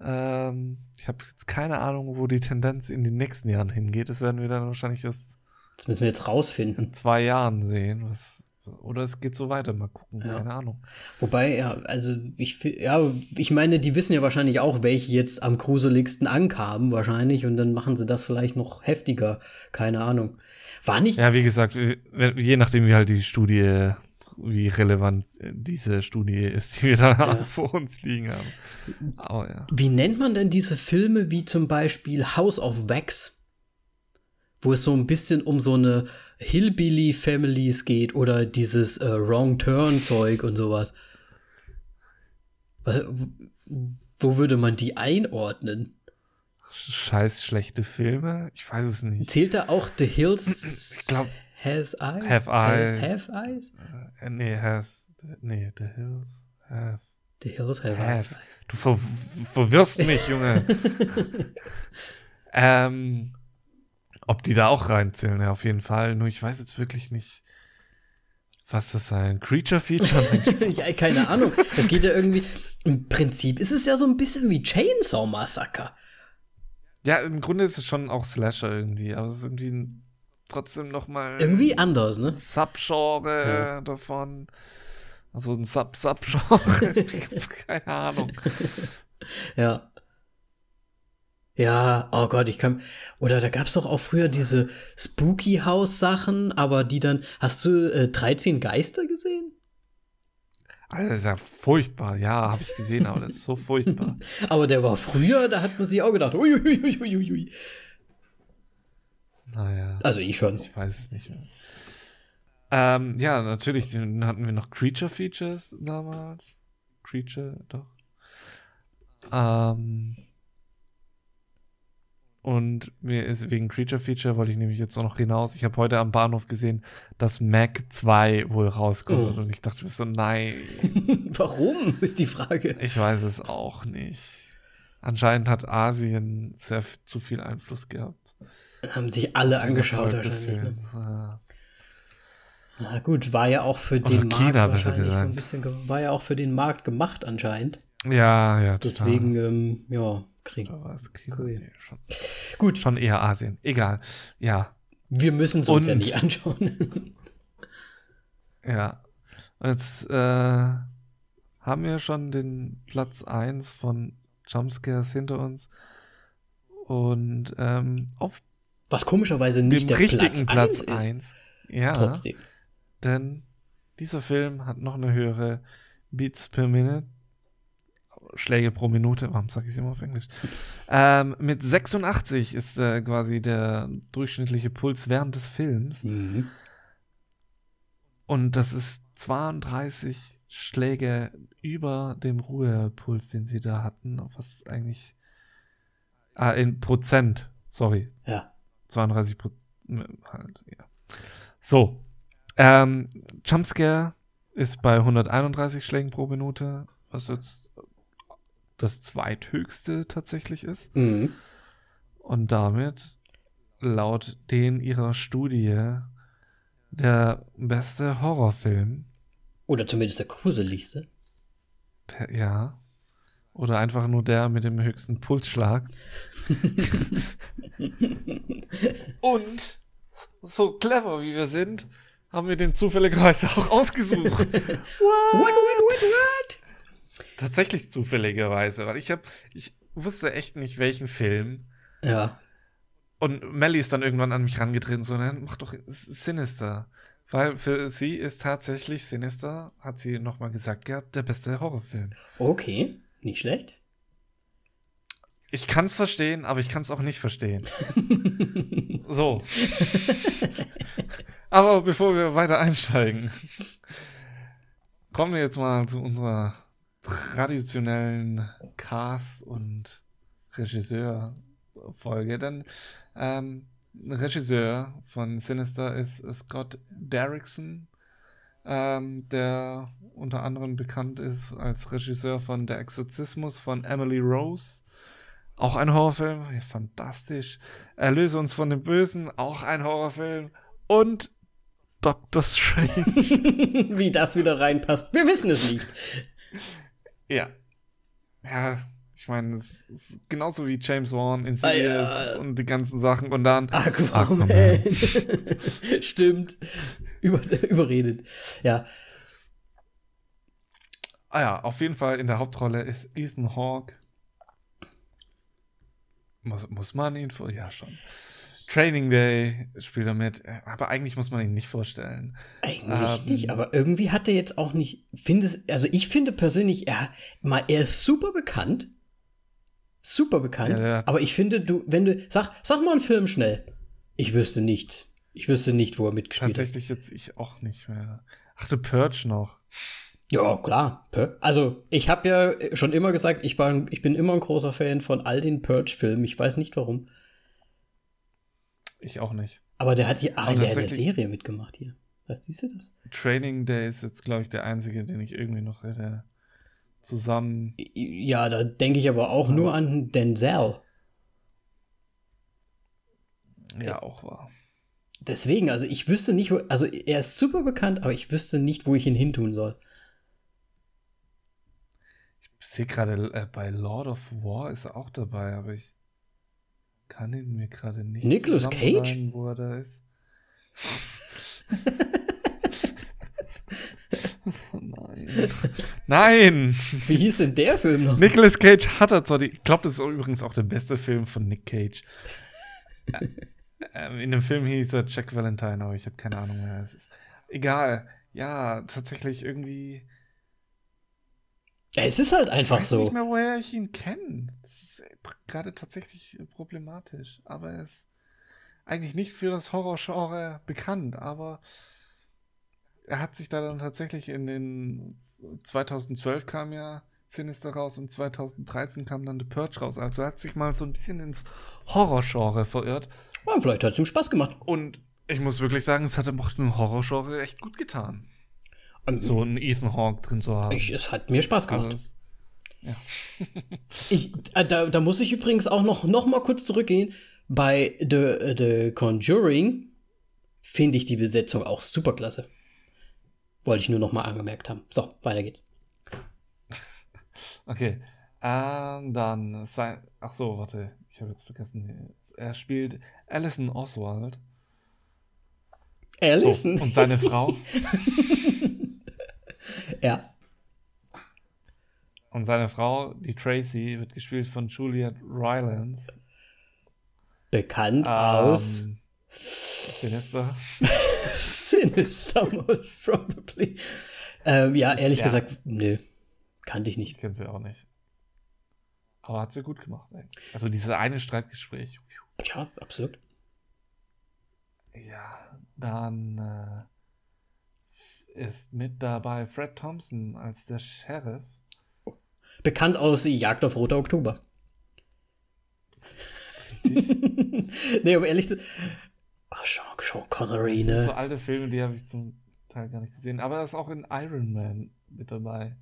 Ähm, ich habe jetzt keine Ahnung, wo die Tendenz in den nächsten Jahren hingeht. Das werden wir dann wahrscheinlich erst das müssen wir jetzt rausfinden. In zwei Jahren sehen. Was, oder es geht so weiter, mal gucken, ja. keine Ahnung. Wobei, ja, also ich ja, ich meine, die wissen ja wahrscheinlich auch, welche jetzt am gruseligsten ankamen, wahrscheinlich, und dann machen sie das vielleicht noch heftiger. Keine Ahnung. War nicht. Ja, wie gesagt, je nachdem, wie halt die Studie, wie relevant diese Studie ist, die wir da ja. vor uns liegen haben. Aber ja. Wie nennt man denn diese Filme wie zum Beispiel House of Wax? wo es so ein bisschen um so eine Hillbilly-Families geht oder dieses äh, Wrong-Turn-Zeug und sowas. Wo würde man die einordnen? Scheiß schlechte Filme? Ich weiß es nicht. Zählt da auch The Hills ich glaub, Has Eyes? Have Eyes. Have Eyes? Äh, nee, has. Nee, The Hills have. The Hills have, have. Eyes. Du ver verwirrst mich, Junge. ähm, ob die da auch reinzählen, ja, auf jeden Fall. Nur ich weiß jetzt wirklich nicht, was das sein Creature-Feature? ja, keine Ahnung. Es geht ja irgendwie. Im Prinzip ist es ja so ein bisschen wie Chainsaw Massacre. Ja, im Grunde ist es schon auch Slasher irgendwie, aber es ist irgendwie trotzdem noch mal irgendwie anders, ne? Subgenre ja. davon. Also ein Sub-Sub-Genre. Keine Ahnung. Ja. Ja, oh Gott, ich kann. Oder da gab es doch auch früher diese Spooky House-Sachen, aber die dann. Hast du äh, 13 Geister gesehen? Also das ist ja furchtbar, ja, habe ich gesehen, aber das ist so furchtbar. aber der war früher, da hat man sich auch gedacht, uiuiuiui. Naja. Also ich schon. Ich weiß es nicht mehr. Ähm, ja, natürlich, dann hatten wir noch Creature Features damals. Creature, doch. Ähm, und mir ist wegen Creature Feature, wollte ich nämlich jetzt auch noch hinaus. Ich habe heute am Bahnhof gesehen, dass Mac 2 wohl rauskommt. Oh. Und ich dachte mir so, nein. Warum, ist die Frage. Ich weiß es auch nicht. Anscheinend hat Asien sehr zu viel Einfluss gehabt. Haben sich alle angeschaut wahrscheinlich. Ne? Ja. Na gut, war ja auch für Oder den China, Markt wahrscheinlich so ein bisschen, war ja auch für den Markt gemacht anscheinend. Ja, ja. Total. Deswegen, ähm, ja, kriegen. Cool. Nee, schon, Gut. Schon eher Asien. Egal. Ja. Wir müssen es uns ja nicht anschauen. ja. Und jetzt äh, haben wir schon den Platz 1 von Jumpscares hinter uns. Und ähm, auf was komischerweise nicht der Platz, 1 Ja. Trotzdem. Denn dieser Film hat noch eine höhere Beats per Minute Schläge pro Minute, warum sage ich es immer auf Englisch? ähm, mit 86 ist äh, quasi der durchschnittliche Puls während des Films. Mhm. Und das ist 32 Schläge über dem Ruhepuls, den sie da hatten, was eigentlich ah, in Prozent, sorry. Ja. 32 Prozent. Halt, ja. So. Ähm, Jumpscare ist bei 131 Schlägen pro Minute, was jetzt das zweithöchste tatsächlich ist. Mhm. Und damit laut den ihrer Studie der beste Horrorfilm. Oder zumindest der gruseligste. Der, ja. Oder einfach nur der mit dem höchsten Pulsschlag. Und so clever wie wir sind, haben wir den zufälligerweise auch ausgesucht. what, what, what, what? Tatsächlich zufälligerweise, weil ich habe, ich wusste echt nicht, welchen Film. Ja. Und Melly ist dann irgendwann an mich rangetreten, so, dann mach doch Sinister. Weil für sie ist tatsächlich Sinister, hat sie nochmal gesagt gehabt, der beste Horrorfilm. Okay, nicht schlecht. Ich kann es verstehen, aber ich kann es auch nicht verstehen. so. Aber bevor wir weiter einsteigen, kommen wir jetzt mal zu unserer traditionellen Cast- und Regisseur-Folge. Denn ähm, Regisseur von Sinister ist Scott Derrickson, ähm, der unter anderem bekannt ist als Regisseur von Der Exorzismus von Emily Rose. Auch ein Horrorfilm, ja, fantastisch. Erlöse uns von dem Bösen, auch ein Horrorfilm. Und Doctor Strange. Wie das wieder reinpasst, wir wissen es nicht. Ja. Ja, ich meine, es ist genauso wie James Wan, Insidious Ah, ja. und die ganzen Sachen und dann Aquaman. Stimmt. Über, überredet. Ja. Ah ja, auf jeden Fall in der Hauptrolle ist Ethan Hawke. Muss, muss man ihn vor? Ja, schon. Training Day spielt er mit, aber eigentlich muss man ihn nicht vorstellen. Eigentlich Ähm, nicht, aber irgendwie hat er jetzt auch nicht. Finde, also ich finde persönlich, er, mal, er ist super bekannt. Super bekannt. Ja, hat- aber ich finde, du, wenn du. Sag, sag mal einen Film schnell. Ich wüsste nicht. Ich wüsste nicht, wo er mitgespielt hat. Tatsächlich jetzt ich auch nicht mehr. Ach, The Purge noch. Ja, klar. Also, ich habe ja schon immer gesagt, ich, war, ich bin immer ein großer Fan von all den Purge-Filmen. Ich weiß nicht warum. Ich auch nicht. Aber der hat hier ach, der, in der Serie mitgemacht hier. Was siehst du das? Training Day ist jetzt, glaube ich, der einzige, den ich irgendwie noch hätte zusammen. Ja, da denke ich aber auch Ja. nur an Denzel. Ja, auch war. Deswegen, also ich wüsste nicht, wo, also er ist super bekannt, aber ich wüsste nicht, wo ich ihn hintun soll. Ich sehe gerade äh, bei Lord of War ist er auch dabei, aber ich kann ihn mir gerade nicht Nicolas zusammenreimen, wo er da ist. Nein. Wie hieß denn der Film noch? Nicolas Cage hat er zwar die. Ich glaube, das ist übrigens auch der beste Film von Nick Cage. Ähm, in dem Film hieß er Jack Valentine, aber ich habe keine Ahnung mehr. Es ist egal. Ja, tatsächlich irgendwie. Ja, es ist halt Ich einfach weiß so. nicht mehr, woher ich ihn kenne. Das ist äh, gerade tatsächlich äh, problematisch. Aber er ist eigentlich nicht für das Horrorgenre bekannt. Aber er hat sich da dann tatsächlich in den 2012 kam ja Sinister raus und 2013 kam dann The Purge raus. Also er hat sich mal so ein bisschen ins Horrorgenre verirrt. Ja, vielleicht hat es ihm Spaß gemacht. Und ich muss wirklich sagen, es hat ihm auch dem Horrorgenre echt gut getan. Und So einen Ethan Hawke drin zu haben. ich, es hat mir Spaß also gemacht. es, ja. Ich, äh, da, da muss ich übrigens auch noch, noch mal kurz zurückgehen. Bei The, The Conjuring finde ich die Besetzung auch super klasse. Wollte ich nur noch mal angemerkt haben. So, weiter geht's. Okay. Ähm, dann sein. Ach so, warte. Ich habe jetzt vergessen. Er spielt Alison Oswald. So, Alison. und seine Frau. ja. und seine Frau, die Tracy, wird gespielt von Juliet Rylance. Bekannt aus Ähm, Sinister. Sinister most probably. Ähm, ja, ehrlich Ja. gesagt, nö. Kannte ich Ich nicht. kenne sie auch nicht. Aber hat sie gut gemacht. Ey. Also dieses eine Streitgespräch. Ja, absolut. Ja, dann äh, ist mit dabei Fred Thompson als der Sheriff. Bekannt aus Jagd auf Roter Oktober. nee, um ehrlich zu Ach, Sean, Sean Connery, Das sind so ne? alte Filme, die habe ich zum Teil gar nicht gesehen. Aber er ist auch in Iron Man mit dabei.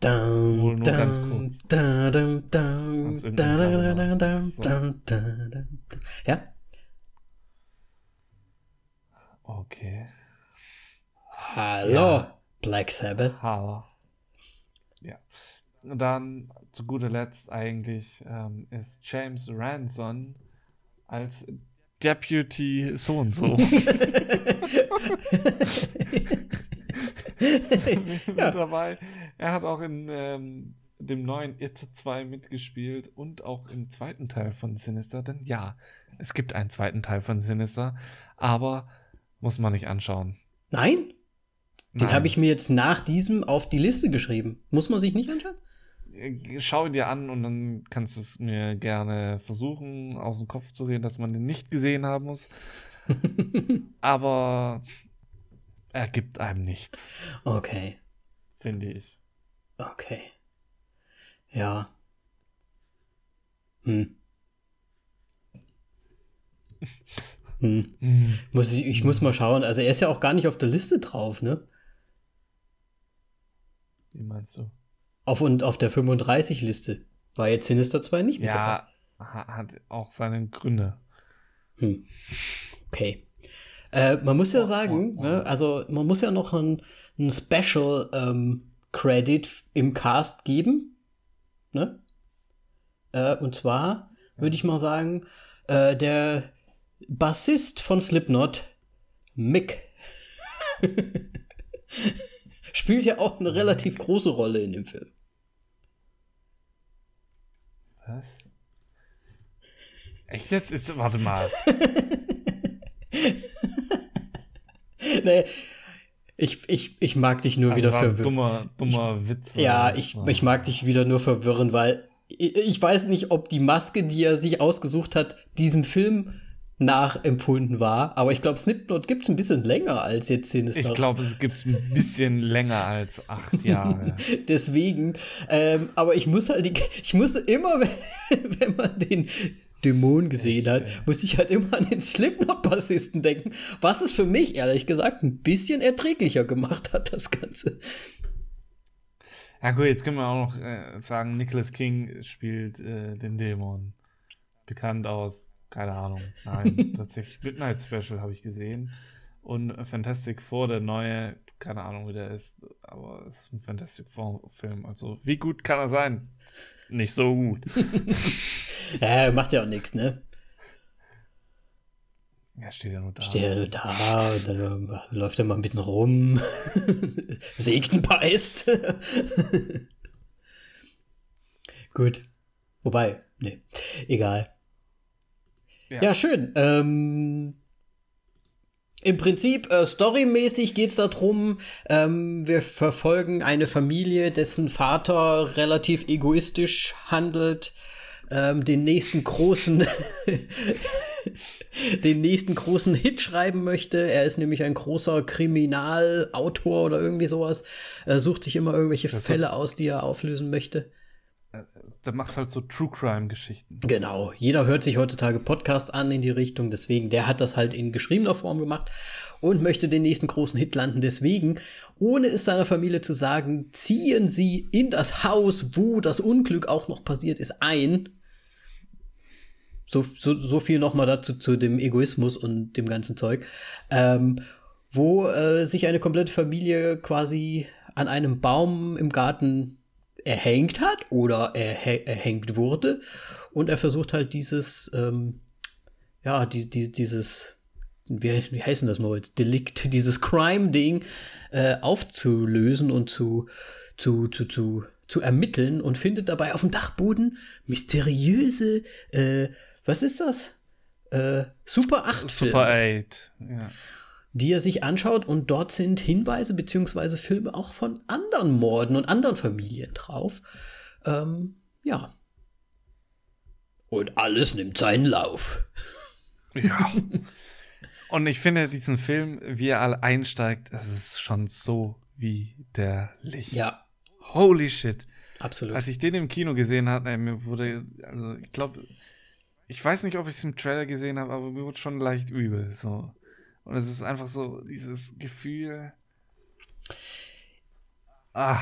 Dun, Wohl nur dun, ganz kurz. Ja? Okay. Hallo, Ja. Black Sabbath. Ha. Ja. Und dann zu guter Letzt eigentlich ähm, ist James Ranson als Deputy so und so. mit ja. dabei. Er hat auch in ähm, dem neuen It 2 mitgespielt und auch im zweiten Teil von Sinister. Denn ja, es gibt einen zweiten Teil von Sinister, aber muss man nicht anschauen. Nein? Den habe ich mir jetzt nach diesem auf die Liste geschrieben. Muss man sich nicht anschauen? Äh, schau dir an und dann kannst du es mir gerne versuchen, aus dem Kopf zu reden, dass man den nicht gesehen haben muss. Aber er gibt einem nichts. Okay. Finde ich. Okay. Ja. Hm. Hm. hm. Muss ich, ich muss mal schauen. Also er ist ja auch gar nicht auf der Liste drauf, ne? Wie meinst du? Auf, und auf der 35-Liste war jetzt Sinister 2 nicht mit Ja, dabei. hat auch seine Gründe. Hm. Okay. Äh, man muss ja sagen, ne, also man muss ja noch ein, ein Special ähm, Credit im Cast geben. Ne? Äh, und zwar würde ich mal sagen, äh, der Bassist von Slipknot, Mick, spielt ja auch eine relativ große Rolle in dem Film. Was? Echt jetzt? Ist, warte mal. nee, ich, ich, ich mag dich nur also wieder verwirren. Dummer, dummer ich, Witz. Ja, ich, ich mag dich wieder nur verwirren, weil ich, ich weiß nicht, ob die Maske, die er sich ausgesucht hat, diesem Film nachempfunden war. Aber ich glaube, Slipknot gibt es ein bisschen länger als jetzt Sinister. Ich glaube, es gibt es ein bisschen länger als acht Jahre. Deswegen, ähm, aber ich muss halt, die, ich muss immer, wenn, wenn man den Dämon gesehen hat, muss ich halt immer an den Slipknot-Bassisten denken, was es für mich, ehrlich gesagt, ein bisschen erträglicher gemacht hat, das Ganze. Ja gut, jetzt können wir auch noch äh, sagen, Nicholas King spielt äh, den Dämon. Bekannt aus, keine Ahnung, nein, tatsächlich Midnight Special habe ich gesehen. Und Fantastic Four, der neue, keine Ahnung, wie der ist, aber es ist ein Fantastic Four-Film. Also, wie gut kann er sein? Nicht so gut. ja, macht ja auch nichts, ne? Ja, steht ja nur da. Steht ja nur da, und dann läuft er mal ein bisschen rum, paar Äste. Gut. Wobei, ne, egal. Ja, ja schön. Ähm, im Prinzip, äh, storymäßig geht es darum, ähm, wir verfolgen eine Familie, dessen Vater relativ egoistisch handelt, ähm, den nächsten großen den nächsten großen Hit schreiben möchte. Er ist nämlich ein großer Kriminalautor oder irgendwie sowas. Er sucht sich immer irgendwelche Fälle aus, die er auflösen möchte. Der macht halt so True Crime Geschichten. Genau. Jeder hört sich heutzutage Podcasts an in die Richtung. Deswegen, der hat das halt in geschriebener Form gemacht und möchte den nächsten großen Hit landen. Deswegen, ohne es seiner Familie zu sagen, ziehen sie in das Haus, wo das Unglück auch noch passiert ist, ein so, so, so viel nochmal dazu zu dem Egoismus und dem ganzen Zeug. Ähm, wo äh, sich eine komplette Familie quasi an einem Baum im Garten erhängt hat oder erhä erhängt wurde. Und er versucht halt dieses, ähm, ja, die, die, dieses, wie, wie heißt denn das mal jetzt? Delikt, dieses Crime-Ding äh, aufzulösen und zu, zu, zu, zu, zu ermitteln und findet dabei auf dem Dachboden mysteriöse äh, was ist das? Äh, Super 8 Super 8, ja. Die er sich anschaut und dort sind Hinweise bzw. Filme auch von anderen Morden und anderen Familien drauf. Ähm, ja. Und alles nimmt seinen Lauf. Ja. und ich finde diesen Film, wie er alle einsteigt, das ist schon so wie der Licht. Ja. Holy shit. Absolut. Als ich den im Kino gesehen habe, mir wurde, also ich glaube, ich weiß nicht, ob ich es im Trailer gesehen habe, aber mir wurde schon leicht übel. So. Und es ist einfach so dieses Gefühl. Ah.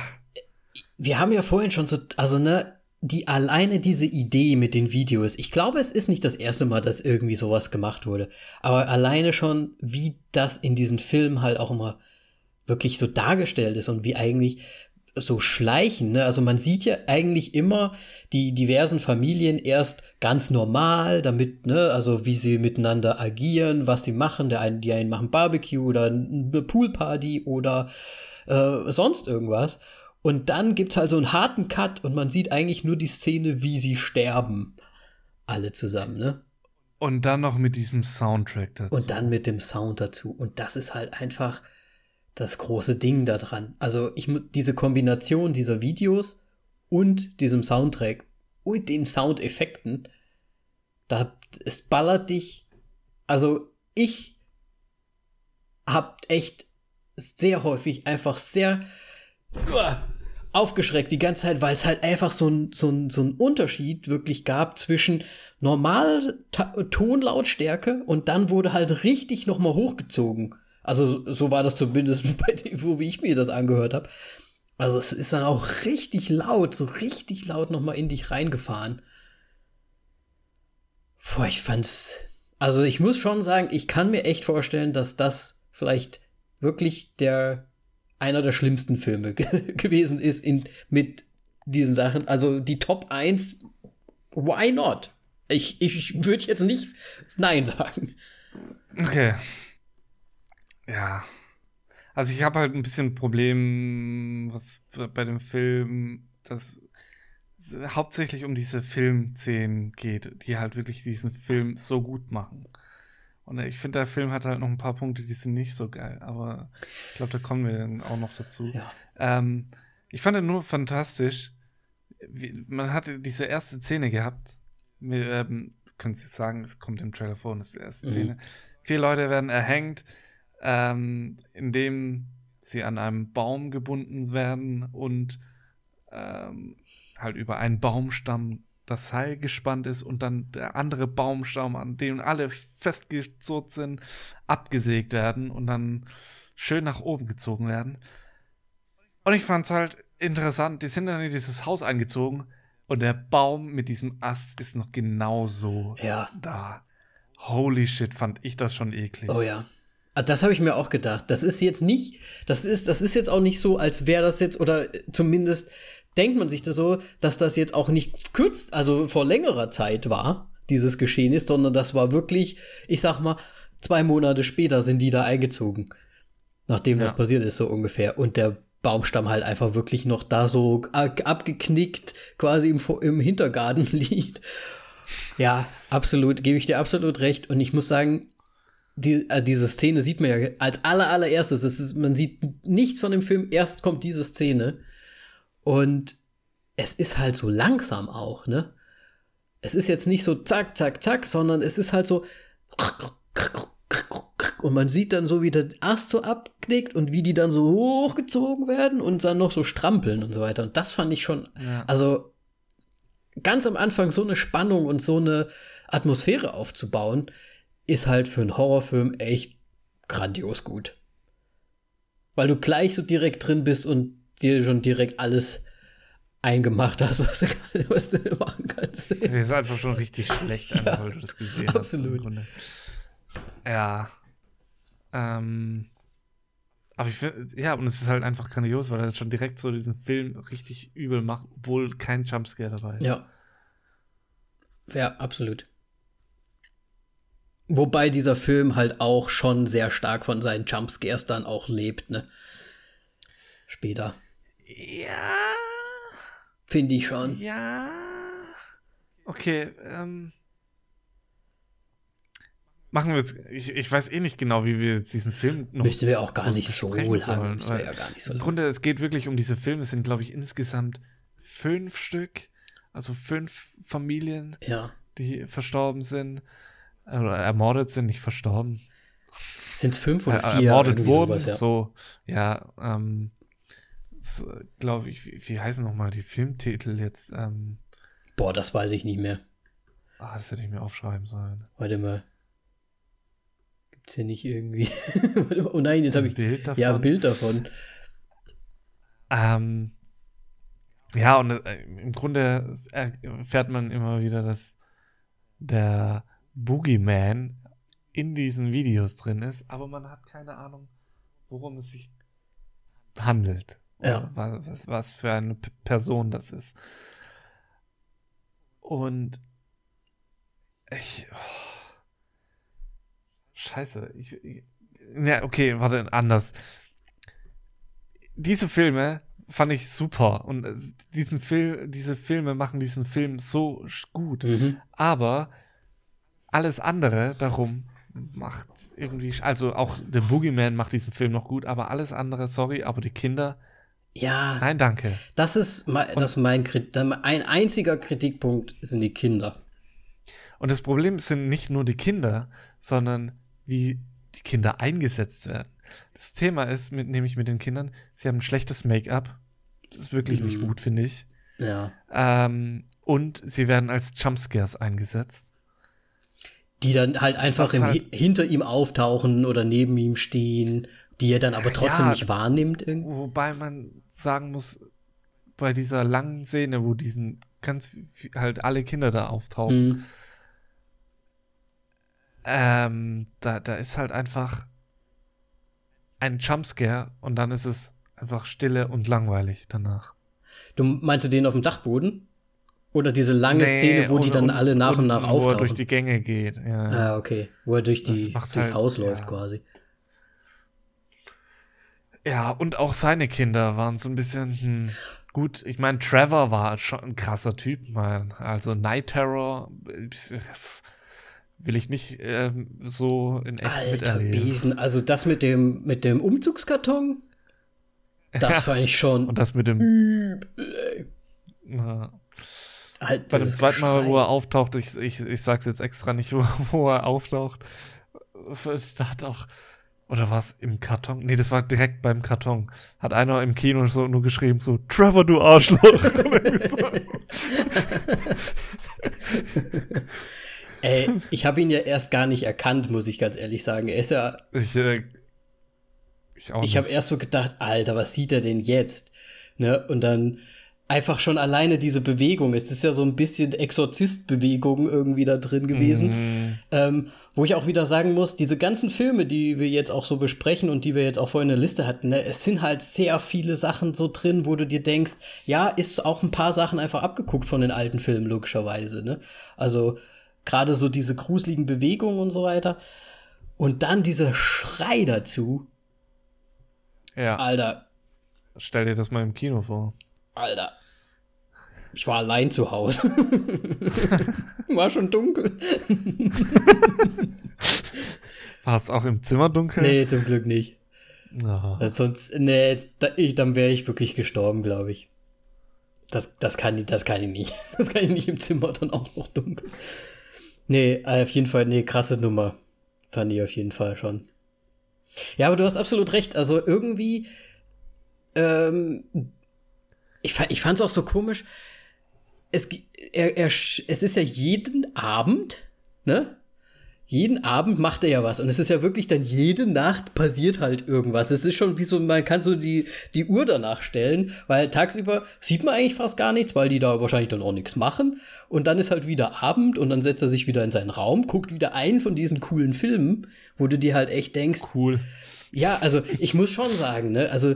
Wir haben ja vorhin schon so, also ne, die alleine diese Idee mit den Videos. Ich glaube, es ist nicht das erste Mal, dass irgendwie sowas gemacht wurde. Aber alleine schon, wie das in diesen Filmen halt auch immer wirklich so dargestellt ist und wie eigentlich so schleichen. Ne? Also man sieht ja eigentlich immer die diversen Familien erst ganz normal, damit, ne, also wie sie miteinander agieren, was sie machen. Der einen, die einen machen Barbecue oder eine Poolparty oder äh, sonst irgendwas. Und dann gibt es halt so einen harten Cut und man sieht eigentlich nur die Szene, wie sie sterben. Alle zusammen, ne? Und dann noch mit diesem Soundtrack dazu. Und dann mit dem Sound dazu. Und das ist halt einfach das große Ding daran. Also ich diese Kombination dieser Videos und diesem Soundtrack und den Soundeffekten, da es ballert dich. Also ich hab echt sehr häufig einfach sehr aufgeschreckt die ganze Zeit, weil es halt einfach so ein, so, ein, so ein Unterschied wirklich gab zwischen normal Tonlautstärke und dann wurde halt richtig noch mal hochgezogen. Also so war das zumindest bei dem, wo wie ich mir das angehört habe. Also es ist dann auch richtig laut, so richtig laut noch mal in dich reingefahren. Boah, ich fand's. Also ich muss schon sagen, ich kann mir echt vorstellen, dass das vielleicht wirklich der einer der schlimmsten Filme gewesen ist in, mit diesen Sachen. Also die Top 1, why not? Ich, ich würde jetzt nicht Nein sagen. Okay. Ja. Also ich habe halt ein bisschen ein Problem, was bei dem Film, das hauptsächlich um diese Filmszenen geht, die halt wirklich diesen Film so gut machen. Und ich finde, der Film hat halt noch ein paar Punkte, die sind nicht so geil, aber ich glaube, da kommen wir dann auch noch dazu. Ja. Ähm, ich fand ihn nur fantastisch. Wie, man hatte diese erste Szene gehabt. Wir ähm, können Sie sagen, es kommt im Trailer vor und das ist die erste mhm. Szene. Vier Leute werden erhängt, ähm, indem sie an einem Baum gebunden werden und ähm, halt über einen Baumstamm das Seil gespannt ist und dann der andere Baumstamm, an dem alle festgezurrt sind, abgesägt werden und dann schön nach oben gezogen werden. Und ich fand es halt interessant, die sind dann in dieses Haus eingezogen und der Baum mit diesem Ast ist noch genauso ja. da. Holy shit, fand ich das schon eklig. Oh ja. Ah, das habe ich mir auch gedacht. Das ist jetzt nicht, das ist, das ist jetzt auch nicht so, als wäre das jetzt, oder zumindest denkt man sich das so, dass das jetzt auch nicht kürzt, also vor längerer Zeit war, dieses Geschehen ist, sondern das war wirklich, ich sag mal, zwei Monate später sind die da eingezogen. Nachdem ja. das passiert ist, so ungefähr. Und der Baumstamm halt einfach wirklich noch da so abgeknickt, quasi im, im Hintergarten liegt. Ja, absolut, gebe ich dir absolut recht. Und ich muss sagen, die, äh, diese Szene sieht man ja als aller, allererstes. Ist, man sieht nichts von dem Film, erst kommt diese Szene. Und es ist halt so langsam auch, ne? Es ist jetzt nicht so zack, zack, zack, sondern es ist halt so. Und man sieht dann so, wie der Ast so abknickt und wie die dann so hochgezogen werden und dann noch so strampeln und so weiter. Und das fand ich schon, ja. also ganz am Anfang so eine Spannung und so eine Atmosphäre aufzubauen, ist halt für einen Horrorfilm echt grandios gut. Weil du gleich so direkt drin bist und dir schon direkt alles eingemacht hast, was du, was du machen kannst. Das ist einfach schon richtig schlecht an, ja, weil du das gesehen absolut. hast. Ja. Ähm. Aber ich finde, ja, und es ist halt einfach grandios, weil er schon direkt so diesen Film richtig übel macht, obwohl kein Jumpscare dabei ist. Ja. Ja, absolut. Wobei dieser Film halt auch schon sehr stark von seinen Jumpscares dann auch lebt, ne? Später. Ja. Finde ich schon. Ja. Okay, ähm. Machen wir jetzt. Ich, ich weiß eh nicht genau, wie wir jetzt diesen Film noch. Müssten wir auch gar nicht so lang. Ja gar nicht so Im Grunde, es geht wirklich um diese Filme. Es sind, glaube ich, insgesamt fünf Stück. Also fünf Familien, ja. die verstorben sind. Ermordet sind, nicht verstorben. Sind es fünf oder vier? Ermordet wurden, sowas, ja. so. Ja, ähm glaube ich, wie, wie heißen nochmal die Filmtitel jetzt? Ähm, Boah, das weiß ich nicht mehr. Ah, das hätte ich mir aufschreiben sollen. Warte mal. Gibt's hier nicht irgendwie. oh nein, jetzt habe ich. Bild davon. Ja, ein Bild davon. Ähm, ja, und äh, im Grunde erfährt man immer wieder, dass der Boogeyman in diesen Videos drin ist, aber man hat keine Ahnung, worum es sich handelt. Ja. Was, was für eine P Person das ist. Und ich. Oh, scheiße. Ich, ich, ja, okay, warte, anders. Diese Filme fand ich super. Und diesen Film, diese Filme machen diesen Film so gut. Mhm. Aber alles andere darum macht irgendwie. Also auch The Boogeyman macht diesen Film noch gut, aber alles andere, sorry, aber die Kinder Ja. Nein, danke. Das ist, das ist mein ein einziger Kritikpunkt sind die Kinder. Und das Problem sind nicht nur die Kinder, sondern wie die Kinder eingesetzt werden. Das Thema ist, mit, nämlich mit den Kindern, sie haben ein schlechtes Make-up. Das ist wirklich mhm. nicht gut, finde ich. Ja. Ähm, und sie werden als Jumpscares eingesetzt. Die dann halt einfach im, halt, hinter ihm auftauchen oder neben ihm stehen, die er dann aber trotzdem ja, nicht wahrnimmt. Irgendwie. Wobei man sagen muss, bei dieser langen Szene, wo diesen ganz halt alle Kinder da auftauchen, mhm. ähm, da, da ist halt einfach ein Jumpscare und dann ist es einfach stille und langweilig danach. Du meinst du den auf dem Dachboden? Oder diese lange nee, Szene, wo die dann alle nach und, nach auftauchen? Wo er durch die Gänge geht, ja. Ah, okay. Wo er durch die, durchs halt, Haus läuft ja. quasi. Ja, und auch seine Kinder waren so ein bisschen, hm, gut, ich meine, Trevor war schon ein krasser Typ, man. Also Night Terror will ich nicht ähm, so in echt Alter miterleben. Besen, also das mit dem, mit dem Umzugskarton, das ja. fand ich schon. Und das mit dem. Ja. Halt, Bei dem zweiten Mal, wo er auftaucht, ich, ich, ich sag's jetzt extra nicht, wo, wo er auftaucht, da hat auch, oder war es im Karton? Nee, das war direkt beim Karton. Hat einer im Kino so nur geschrieben, so, Trevor, du Arschloch. Ey, ich habe ihn ja erst gar nicht erkannt, muss ich ganz ehrlich sagen. Er ist ja. Ich, äh, ich, ich habe erst so gedacht, Alter, was sieht er denn jetzt? Ne? Und dann einfach schon alleine diese Bewegung. Es ist ja so ein bisschen Exorzist-Bewegung irgendwie da drin gewesen. Mhm. Ähm, wo ich auch wieder sagen muss, diese ganzen Filme, die wir jetzt auch so besprechen und die wir jetzt auch vorhin in der Liste hatten, ne, es sind halt sehr viele Sachen so drin, wo du dir denkst, ja, ist auch ein paar Sachen einfach abgeguckt von den alten Filmen, logischerweise. Ne? Also gerade so diese gruseligen Bewegungen und so weiter. Und dann dieser Schrei dazu. Ja. Alter. Stell dir das mal im Kino vor. Alter. Ich war allein zu Hause. war schon dunkel. war es auch im Zimmer dunkel? Nee, zum Glück nicht. Oh. Sonst, nee, da, ich, dann wäre ich wirklich gestorben, glaube ich. Das, das, kann, das kann ich nicht. Das kann ich nicht im Zimmer dann auch noch dunkel. Nee, auf jeden Fall, nee, krasse Nummer. Fand ich auf jeden Fall schon. Ja, aber du hast absolut recht. Also irgendwie, ähm, ich, ich fand es auch so komisch. Es, er, er, es ist ja jeden Abend, ne? Jeden Abend macht er ja was. Und es ist ja wirklich dann jede Nacht passiert halt irgendwas. Es ist schon wie so, man kann so die, die Uhr danach stellen, weil tagsüber sieht man eigentlich fast gar nichts, weil die da wahrscheinlich dann auch nichts machen. Und dann ist halt wieder Abend und dann setzt er sich wieder in seinen Raum, guckt wieder einen von diesen coolen Filmen, wo du dir halt echt denkst. Cool. Ja, also ich muss schon sagen, ne, also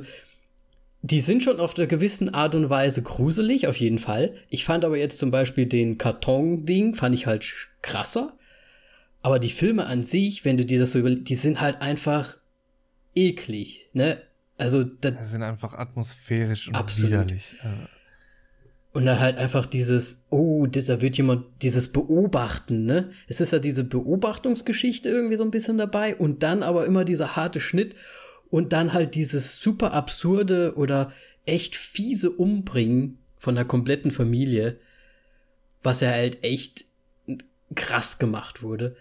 die sind schon auf einer gewissen Art und Weise gruselig, auf jeden Fall. Ich fand aber jetzt zum Beispiel den Karton-Ding, fand ich halt krasser. Aber die Filme an sich, wenn du dir das so überlegst, die sind halt einfach eklig, ne? Also, das die sind einfach atmosphärisch und absolut. widerlich. Und dann halt einfach dieses, oh, da wird jemand, dieses Beobachten, ne? Es ist ja diese Beobachtungsgeschichte irgendwie so ein bisschen dabei und dann aber immer dieser harte Schnitt und dann halt dieses super absurde oder echt fiese Umbringen von der kompletten Familie, was ja halt echt krass gemacht wurde.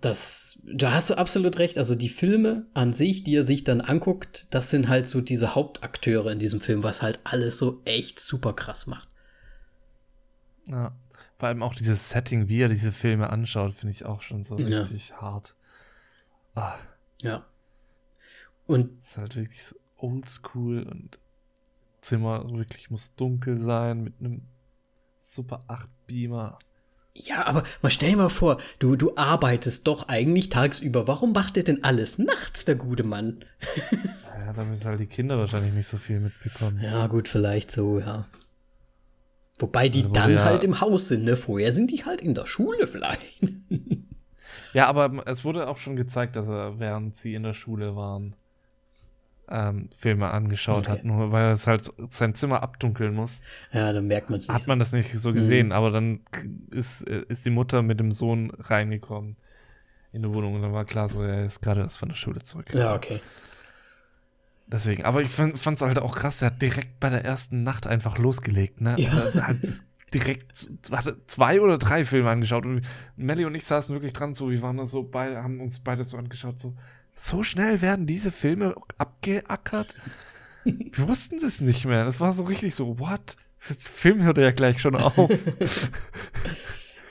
Das, da hast du absolut recht. Also die Filme an sich, die er sich dann anguckt, das sind halt so diese Hauptakteure in diesem Film, was halt alles so echt super krass macht. Ja, vor allem auch dieses Setting, wie er diese Filme anschaut, finde ich auch schon so ja. richtig hart. Ah. Ja. Und es ist halt wirklich so oldschool und Zimmer wirklich muss dunkel sein mit einem Super 8 Beamer. Ja, aber mal stell dir mal vor, du, du arbeitest doch eigentlich tagsüber. Warum macht der denn alles nachts, der gute Mann? ja, damit halt die Kinder wahrscheinlich nicht so viel mitbekommen. Ja, gut, vielleicht so, ja. Wobei die also, dann ja halt im Haus sind, ne? Vorher sind die halt in der Schule vielleicht. ja, aber es wurde auch schon gezeigt, dass er, während sie in der Schule waren, ähm, Filme angeschaut okay. hat, nur weil er es halt sein Zimmer abdunkeln muss. Ja, dann merkt man es nicht. Hat man das nicht so gesehen, mhm. aber dann ist, ist die Mutter mit dem Sohn reingekommen in die Wohnung und dann war klar, so er ist gerade erst von der Schule zurück. Ja, okay. Deswegen, aber ich fand es halt auch krass, der hat direkt bei der ersten Nacht einfach losgelegt, ne? Ja. Er hat direkt hatte zwei oder drei Filme angeschaut und Melly und ich saßen wirklich dran, so, wir waren da so beide, haben uns beide so angeschaut, so, so schnell werden diese Filme abgeackert. wir wussten es nicht mehr. Das war so richtig so, what? Der Film hört ja gleich schon auf.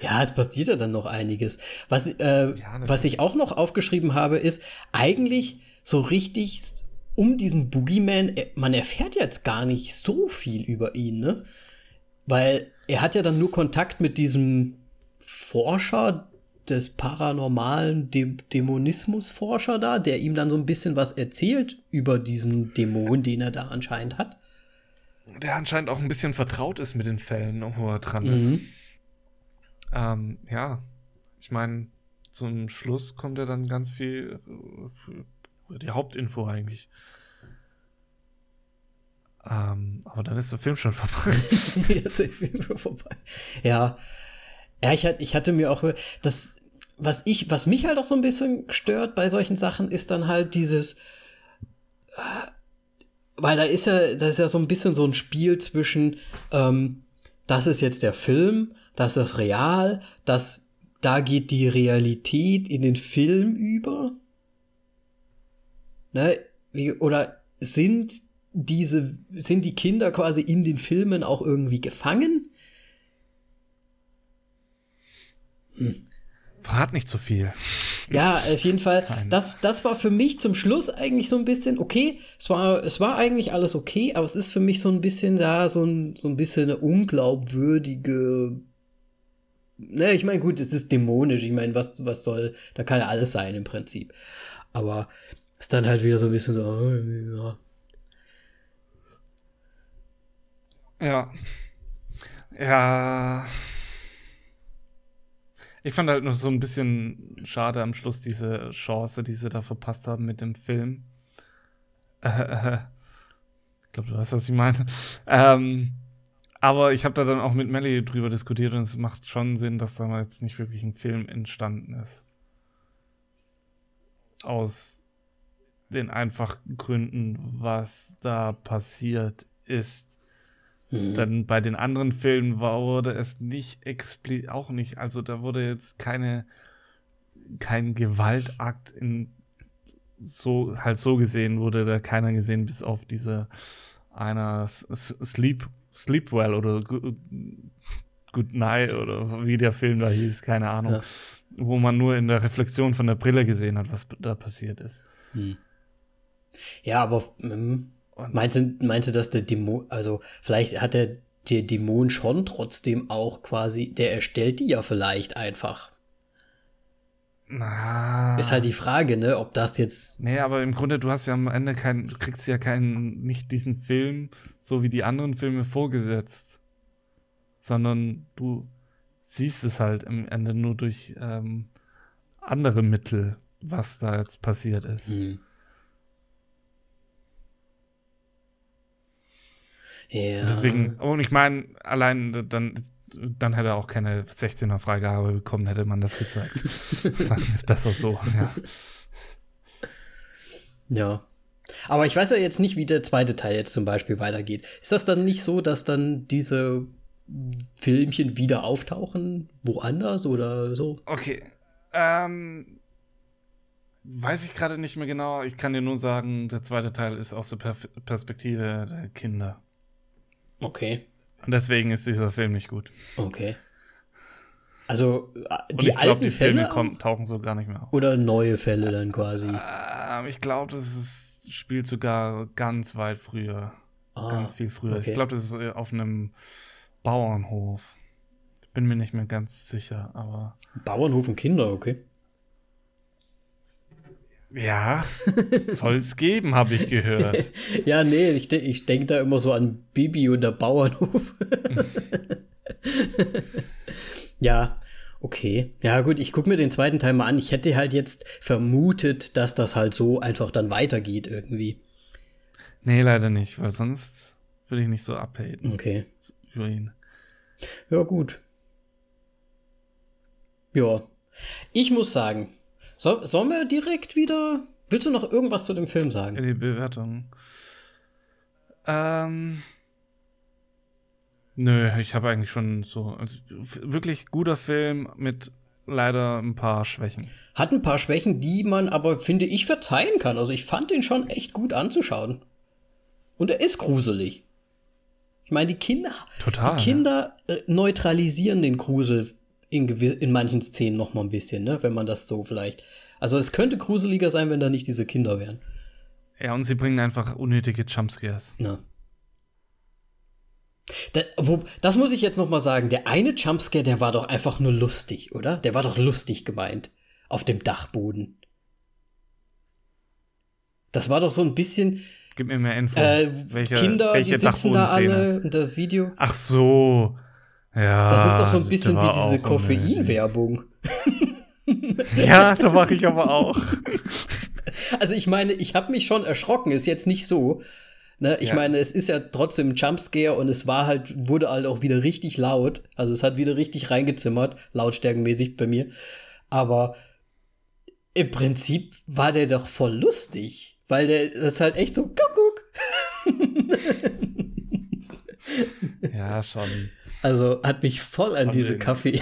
Ja, es passiert ja dann noch einiges. Was, äh, natürlich. was ich auch noch aufgeschrieben habe, ist eigentlich so richtig um diesen Boogeyman, äh, man erfährt jetzt gar nicht so viel über ihn, ne? Weil er hat ja dann nur Kontakt mit diesem Forscher des paranormalen Dä Dämonismus-Forscher da, der ihm dann so ein bisschen was erzählt über diesen Dämon, den er da anscheinend hat. Der anscheinend auch ein bisschen vertraut ist mit den Fällen, wo er dran ist. Mhm. Ähm, ja, ich meine, zum Schluss kommt ja dann ganz viel äh, die Hauptinfo eigentlich. Ähm, aber dann ist der Film schon vorbei. Jetzt ist der Film vorbei. Ja. Ja, ich, ich hatte mir auch das, was ich, was mich halt auch so ein bisschen stört bei solchen Sachen, ist dann halt dieses, äh, weil da ist ja, da ist ja so ein bisschen so ein Spiel zwischen, ähm, das ist jetzt der Film, das ist real, das, da geht die Realität in den Film über. Ne? Wie, oder sind diese, sind die Kinder quasi in den Filmen auch irgendwie gefangen? Verrat nicht zu viel. Ja, auf jeden Fall. Nein. Das, das war für mich zum Schluss eigentlich so ein bisschen okay. Es war, es war eigentlich alles okay, aber es ist für mich so ein bisschen da, so ein, so ein bisschen eine unglaubwürdige. Ne, ich meine, gut, es ist dämonisch. Ich meine, was, was soll, da kann ja alles sein im Prinzip. Aber ist dann halt wieder so ein bisschen so, oh, ja. Ja. Ja. Ich fand halt nur so ein bisschen schade am Schluss diese Chance, die sie da verpasst haben mit dem Film. Äh, äh, ich glaube, du weißt, was ich meine. Ähm, aber ich habe da dann auch mit Melly drüber diskutiert und es macht schon Sinn, dass da jetzt nicht wirklich ein Film entstanden ist. Aus den einfachen Gründen, was da passiert ist. Hm. Dann bei den anderen Filmen war, wurde es nicht explizit, auch nicht, also da wurde jetzt keine, kein Gewaltakt in so, halt so gesehen, wurde da keiner gesehen, bis auf diese einer Sleep, Sleepwell oder Good, Good Night oder wie der Film da hieß, keine Ahnung. Ja. Wo man nur in der Reflexion von der Brille gesehen hat, was da passiert ist. Hm. Ja, aber ähm, Und meinst, du, meinst du, dass der Dämon, also vielleicht hat der, der Dämon schon trotzdem auch quasi, der erstellt die ja vielleicht einfach. na, Ist halt die Frage, ne, ob das jetzt. Nee, aber im Grunde, du hast ja am Ende keinen, du kriegst ja keinen, nicht diesen Film, so wie die anderen Filme vorgesetzt, sondern du siehst es halt am Ende nur durch ähm, andere Mittel, was da jetzt passiert ist. Hm. Ja. Und deswegen, und ich meine, allein dann, dann hätte er auch keine 16er Freigabe bekommen, hätte man das gezeigt. Sagen wir es besser so, ja. Ja. Aber ich weiß ja jetzt nicht, wie der zweite Teil jetzt zum Beispiel weitergeht. Ist das dann nicht so, dass dann diese Filmchen wieder auftauchen, woanders oder so? Okay. Ähm, weiß ich gerade nicht mehr genau. Ich kann dir nur sagen, der zweite Teil ist aus der Perf Perspektive der Kinder. Okay, Und deswegen ist dieser Film nicht gut. okay. Also äh, die ich glaube, alten die Filme Fälle kommen, tauchen so gar nicht mehr auf. oder neue Fälle dann quasi? Ähm, ich glaube, das ist, spielt sogar ganz weit früher. Ah, ganz viel früher. okay. Ich glaube, das ist äh, auf einem Bauernhof. Bin mir nicht mehr ganz sicher, aber. Bauernhof und Kinder, okay. Ja, soll es geben, habe ich gehört. Ja, nee, ich, de ich denke da immer so an Bibi und der Bauernhof. ja, okay. Ja, gut, ich gucke mir den zweiten Teil mal an. Ich hätte halt jetzt vermutet, dass das halt so einfach dann weitergeht irgendwie. Nee, leider nicht, weil sonst würde ich nicht so abhaten Okay. über ihn. Ja, gut. Ja. Ich muss sagen, so, sollen wir direkt wieder Willst du noch irgendwas zu dem Film sagen? Die Bewertung. Ähm. Nö, ich habe eigentlich schon so. Also, wirklich guter Film mit leider ein paar Schwächen. Hat ein paar Schwächen, die man aber, finde ich, verzeihen kann. Also ich fand den schon echt gut anzuschauen. Und er ist gruselig. Ich meine, die Kinder, Total, die Kinder ja. äh, neutralisieren den Grusel in, in manchen Szenen noch mal ein bisschen, ne? wenn man das so vielleicht. Also es könnte gruseliger sein, wenn da nicht diese Kinder wären. Ja, und sie bringen einfach unnötige Jumpscares. Ja. Da, wo, das muss ich jetzt noch mal sagen. Der eine Jumpscare, der war doch einfach nur lustig, oder? Der war doch lustig gemeint. Auf dem Dachboden. Das war doch so ein bisschen. Gib mir mehr Info. Äh, welche, Kinder, welche die sitzen da alle in der Video. Ach so. Ja. Das ist doch so ein bisschen wie diese Koffein-Werbung. ja, da mache ich aber auch. Also ich meine, ich habe mich schon erschrocken. Ist jetzt nicht so. Ne? Ich ja. meine, es ist ja trotzdem ein Jumpscare und es war halt, wurde halt auch wieder richtig laut. Also es hat wieder richtig reingezimmert, lautstärkenmäßig bei mir. Aber im Prinzip war der doch voll lustig. Weil der das ist halt echt so Kuckuck. ja, schon. Also hat mich voll an Von diese Kaffee,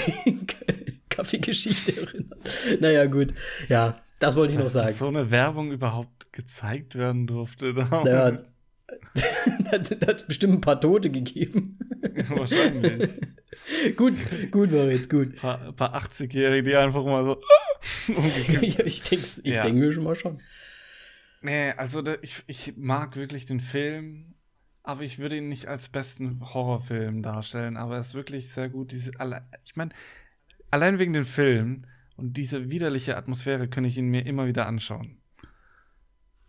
Kaffeegeschichte erinnert. Naja, gut. Ja, das wollte ich noch sagen. Dass so eine Werbung überhaupt gezeigt werden durfte. Ja, hat, hat bestimmt ein paar Tote gegeben. Wahrscheinlich. gut, gut, Moritz, gut. Ein paar, paar 80-Jährige, die einfach mal so. ja, ich denke ich ja. denk mir schon mal schon. Nee, also da, ich, ich mag wirklich den Film, aber ich würde ihn nicht als besten Horrorfilm darstellen. Aber er ist wirklich sehr gut. Diese, ich meine, allein wegen den Film und diese widerliche Atmosphäre kann ich ihn mir immer wieder anschauen.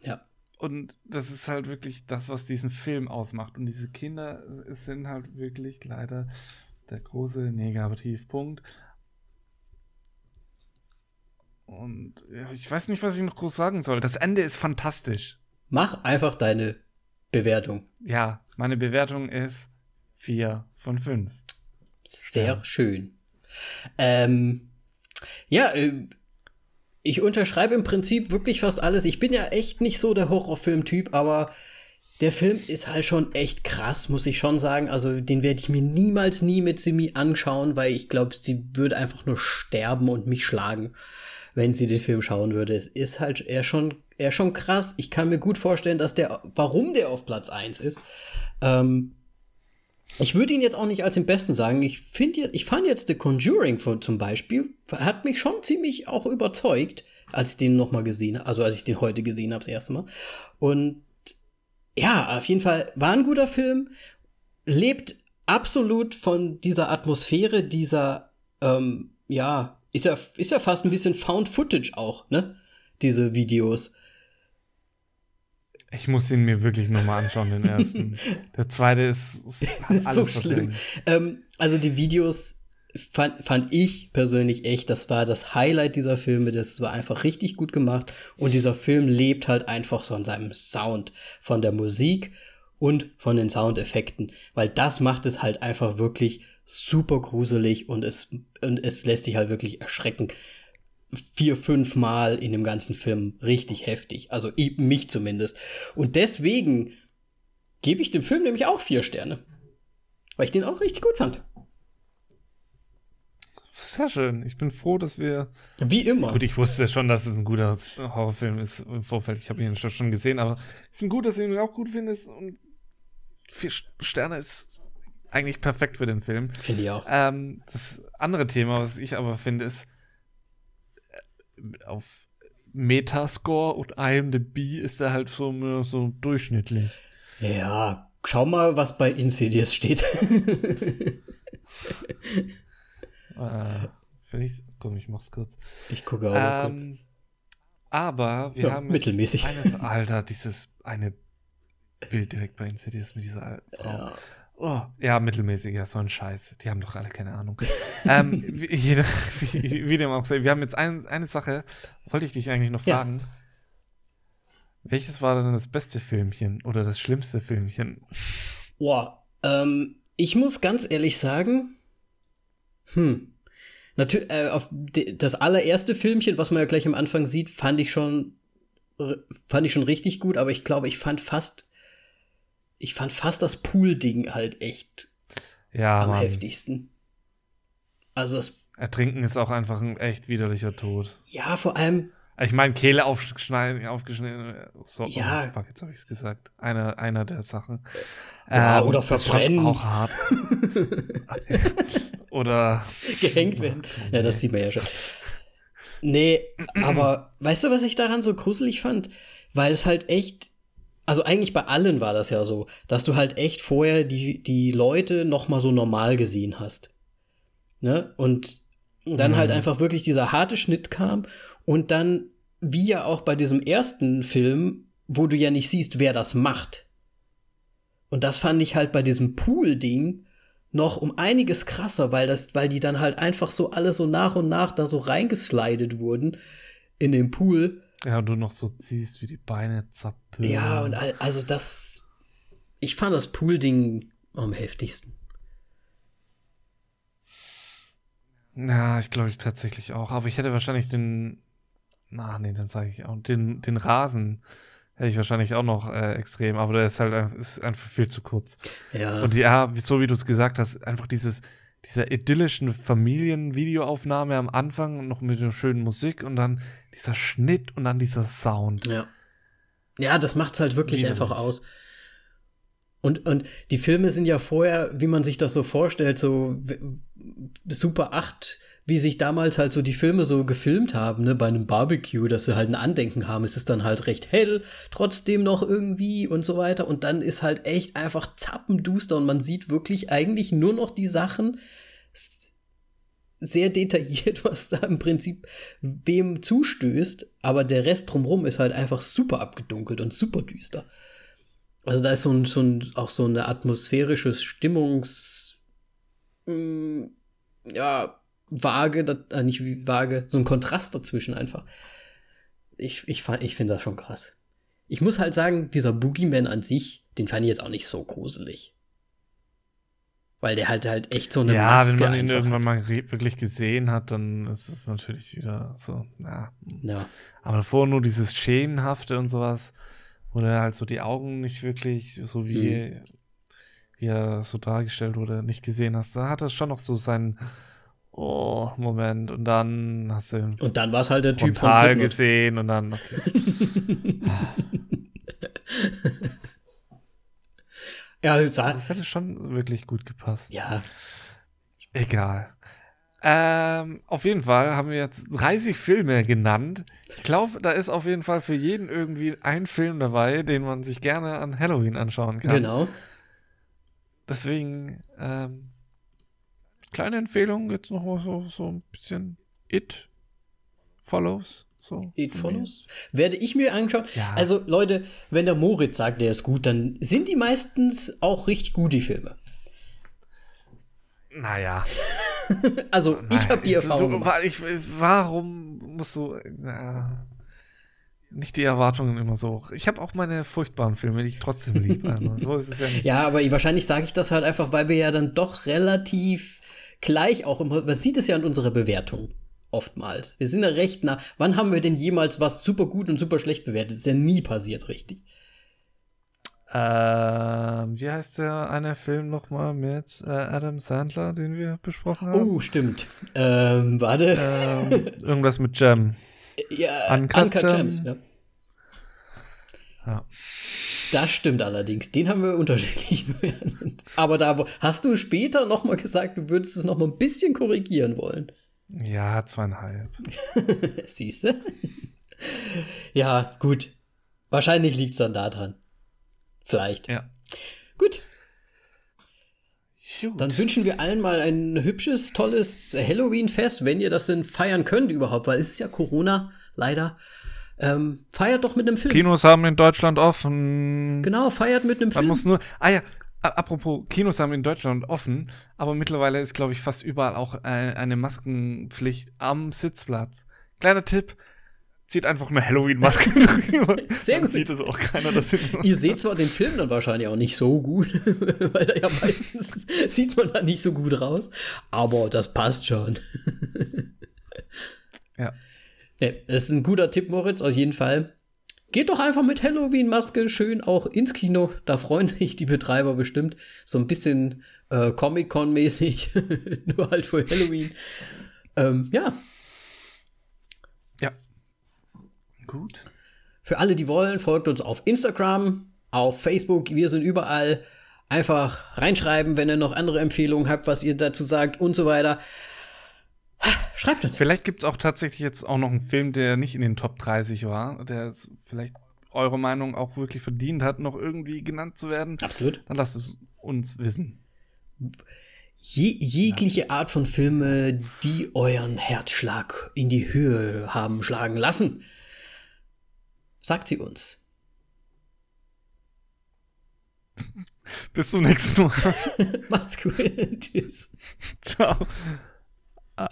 Ja. Und das ist halt wirklich das, was diesen Film ausmacht. Und diese Kinder sind halt wirklich leider der große Negativpunkt. Und ja, ich weiß nicht, was ich noch groß sagen soll. Das Ende ist fantastisch. Mach einfach deine Bewertung. Ja, meine Bewertung ist 4 von 5. Sehr ja. schön. Ähm, ja, äh, ich unterschreibe im Prinzip wirklich fast alles. Ich bin ja echt nicht so der Horrorfilm-Typ, aber der Film ist halt schon echt krass, muss ich schon sagen. Also den werde ich mir niemals nie mit Simi anschauen, weil ich glaube, sie würde einfach nur sterben und mich schlagen wenn sie den Film schauen würde. Es ist halt eher schon, eher schon krass. Ich kann mir gut vorstellen, dass der, warum der auf Platz 1 ist. Ähm, ich würde ihn jetzt auch nicht als den besten sagen. Ich finde, ich fand jetzt The Conjuring zum Beispiel, hat mich schon ziemlich auch überzeugt, als ich den noch mal gesehen habe, also als ich den heute gesehen habe, das erste Mal. Und ja, auf jeden Fall war ein guter Film, lebt absolut von dieser Atmosphäre, dieser, ähm, ja, ist ja, ist ja fast ein bisschen Found Footage auch, ne? Diese Videos. Ich muss ihn mir wirklich nochmal anschauen, den ersten. Der zweite ist, ist so schlimm. Ähm, also die Videos fand, fand ich persönlich echt, das war das Highlight dieser Filme. Das war einfach richtig gut gemacht. Und dieser Film lebt halt einfach so an seinem Sound, von der Musik und von den Soundeffekten. Weil das macht es halt einfach wirklich super gruselig und es, und es lässt sich halt wirklich erschrecken. Vier, fünf Mal in dem ganzen Film richtig heftig. Also ich, mich zumindest. Und deswegen gebe ich dem Film nämlich auch vier Sterne. Weil ich den auch richtig gut fand. Sehr schön. Ich bin froh, dass wir. Wie immer. Gut, ich wusste schon, dass es ein guter Horrorfilm ist im Vorfeld. Ich habe ihn schon gesehen, aber ich finde gut, dass du ihn auch gut findest. Und vier Sterne ist eigentlich perfekt für den Film. Finde ich auch. Ähm, das andere Thema, was ich aber finde, ist auf Metascore und IMDb ist er halt so, so durchschnittlich. Ja, schau mal, was bei Insidious steht. äh, ich, komm, ich mach's kurz. Ich gucke auch ähm, kurz. Aber wir ja, haben mittelmäßig. eines, Alter, dieses eine Bild direkt bei Insidious mit dieser Frau. Ja. Oh, ja, mittelmäßig, ja, so ein Scheiß. Die haben doch alle keine Ahnung. ähm, wie, wie, wie, dem auch sei, wir haben jetzt ein, eine Sache, wollte ich dich eigentlich noch fragen. Ja. Welches war denn das beste Filmchen oder das schlimmste Filmchen? Boah, ähm, ich muss ganz ehrlich sagen, hm, natürlich, äh, auf das allererste Filmchen, was man ja gleich am Anfang sieht, fand ich schon fand ich schon richtig gut, aber ich glaube, ich fand fast, ich fand fast das Pool-Ding halt echt ja, am Mann. heftigsten. Also das, Ertrinken ist auch einfach ein echt widerlicher Tod. ja, vor allem, Ich meine, Kehle aufschneiden, aufgeschnitten. So, Ja. Oh, fuck, jetzt habe ich es gesagt. Einer, einer der Sachen. Ja, Ähm, oder verbrennen. Auch hart. oder. gehängt werden. Ja, das sieht man ja schon. Nee, aber weißt du, was ich daran so gruselig fand? Weil es halt echt, also eigentlich bei allen war das ja so, dass du halt echt vorher die, die Leute noch mal so normal gesehen hast. Ne? Und dann Mhm. halt einfach wirklich dieser harte Schnitt kam und dann, wie ja auch bei diesem ersten Film, wo du ja nicht siehst, wer das macht. Und das fand ich halt bei diesem Pool-Ding noch um einiges krasser, weil das, weil die dann halt einfach so alle so nach und nach da so reingeslidet wurden in den Pool. Ja, und du noch so siehst, wie die Beine zappeln. Ja, und also das, ich fand das Pool-Ding am heftigsten. Ja, ich glaube ich tatsächlich auch. Aber ich hätte wahrscheinlich den. Na, nee, dann sage ich auch. Den, den Rasen hätte ich wahrscheinlich auch noch äh, extrem. Aber der ist halt ist einfach viel zu kurz. Ja. Und ja, so wie du es gesagt hast, einfach dieses, dieser idyllischen Familienvideoaufnahme am Anfang und noch mit der schönen Musik und dann dieser Schnitt und dann dieser Sound. Ja. Ja, das macht's halt wirklich Widerlich. einfach aus. Und, und die Filme sind ja vorher, wie man sich das so vorstellt, so Super 8, wie sich damals halt so die Filme so gefilmt haben, ne, bei einem Barbecue, dass sie halt ein Andenken haben. Es ist dann halt recht hell, trotzdem noch irgendwie und so weiter. Und dann ist halt echt einfach zappenduster und man sieht wirklich eigentlich nur noch die Sachen sehr detailliert, was da im Prinzip wem zustößt, aber der Rest drumrum ist halt einfach super abgedunkelt und super düster. Also da ist so ein, so ein auch so eine atmosphärisches Stimmungs mh, ja, Waage, das, äh, nicht wie Waage, so ein Kontrast dazwischen einfach. Ich, ich, ich finde das schon krass. Ich muss halt sagen, dieser Boogeyman an sich, den fand ich jetzt auch nicht so gruselig. Weil der halt halt echt so eine ja, Maske wenn man ihn irgendwann mal wirklich gesehen hat, dann ist es natürlich wieder so, ja. Ja. Aber davor nur dieses Schemenhafte und sowas, wo er halt so die Augen nicht wirklich, so wie, Mhm. wie er so dargestellt wurde, nicht gesehen hast. Da hat er schon noch so seinen oh, Moment und dann hast du Und dann war es halt der Typ von Slipknot. gesehen und dann, okay. ja, sah, Das hätte schon wirklich gut gepasst. ja, Egal. Ähm, auf jeden Fall haben wir jetzt 30 Filme genannt. Ich glaube, da ist auf jeden Fall für jeden irgendwie ein Film dabei, den man sich gerne an Halloween anschauen kann. genau. Deswegen, ähm, kleine Empfehlung, jetzt noch mal so, so ein bisschen It Follows. So It von mir. follows. Werde ich mir anschauen. Ja. Also, Leute, wenn der Moritz sagt, der ist gut, dann sind die meistens auch richtig gut, die Filme. Naja. Also, ich Nein, habe die Erfahrung du, ich, Warum musst du na, nicht die Erwartungen immer so hoch? Ich habe auch meine furchtbaren Filme, die ich trotzdem liebe. Also, so ist es ja nicht. Ja, aber wahrscheinlich sage ich das halt einfach, weil wir ja dann doch relativ gleich auch immer, man sieht es ja in unserer Bewertung oftmals. Wir sind ja recht nah. Wann haben wir denn jemals was super gut und super schlecht bewertet? Das ist ja nie passiert, richtig. Ähm, wie heißt der eine Film nochmal mit äh, Adam Sandler, den wir besprochen haben? Oh, stimmt. Ähm, warte. Ähm, irgendwas mit Jam. ja, Uncut Uncut Gems. Gems. Ja. Ja. Das stimmt allerdings. Den haben wir unterschiedlich bewertet. Aber da hast du später noch mal gesagt, du würdest es noch mal ein bisschen korrigieren wollen. ja, zweieinhalb. Siehst du? ja, gut. Wahrscheinlich liegt es dann daran. Vielleicht. Ja. Gut, Gut. dann wünschen wir allen mal ein hübsches, tolles Halloween-Fest, wenn ihr das denn feiern könnt überhaupt, weil es ist ja Corona, leider. Ähm, feiert doch mit einem Film. Kinos haben in Deutschland offen. Genau, feiert mit einem Man Film. muss nur. Ah ja, apropos, Kinos haben in Deutschland offen, aber mittlerweile ist, glaube ich, fast überall auch ein, eine Maskenpflicht am Sitzplatz. Kleiner Tipp: zieht einfach eine Halloween-Maske drüber. Sehr Dann gut. sieht es auch keiner, sie Ihr seht zwar den Film dann wahrscheinlich auch nicht so gut, weil da ja meistens sieht man da nicht so gut raus, aber das passt schon. Ja. Nee, das ist ein guter Tipp, Moritz, auf jeden Fall. geht doch einfach mit Halloween-Maske schön auch ins Kino. Da freuen sich die Betreiber bestimmt. So ein bisschen äh, Comic-Con-mäßig, nur halt für Halloween. Ähm, ja. Ja. Gut. Für alle, die wollen, folgt uns auf Instagram, auf Facebook. Wir sind überall. Einfach reinschreiben, wenn ihr noch andere Empfehlungen habt, was ihr dazu sagt und so weiter. Schreibt uns. Vielleicht gibt es auch tatsächlich jetzt auch noch einen Film, der nicht in den Top 30 war, der vielleicht eure Meinung auch wirklich verdient hat, noch irgendwie genannt zu werden. Absolut. Dann lasst es uns wissen. Je jegliche Art von Filme, die euren Herzschlag in die Höhe haben schlagen lassen, sagt sie uns. Bis zum nächsten Mal. Macht's gut. Tschüss. Ciao. Uh...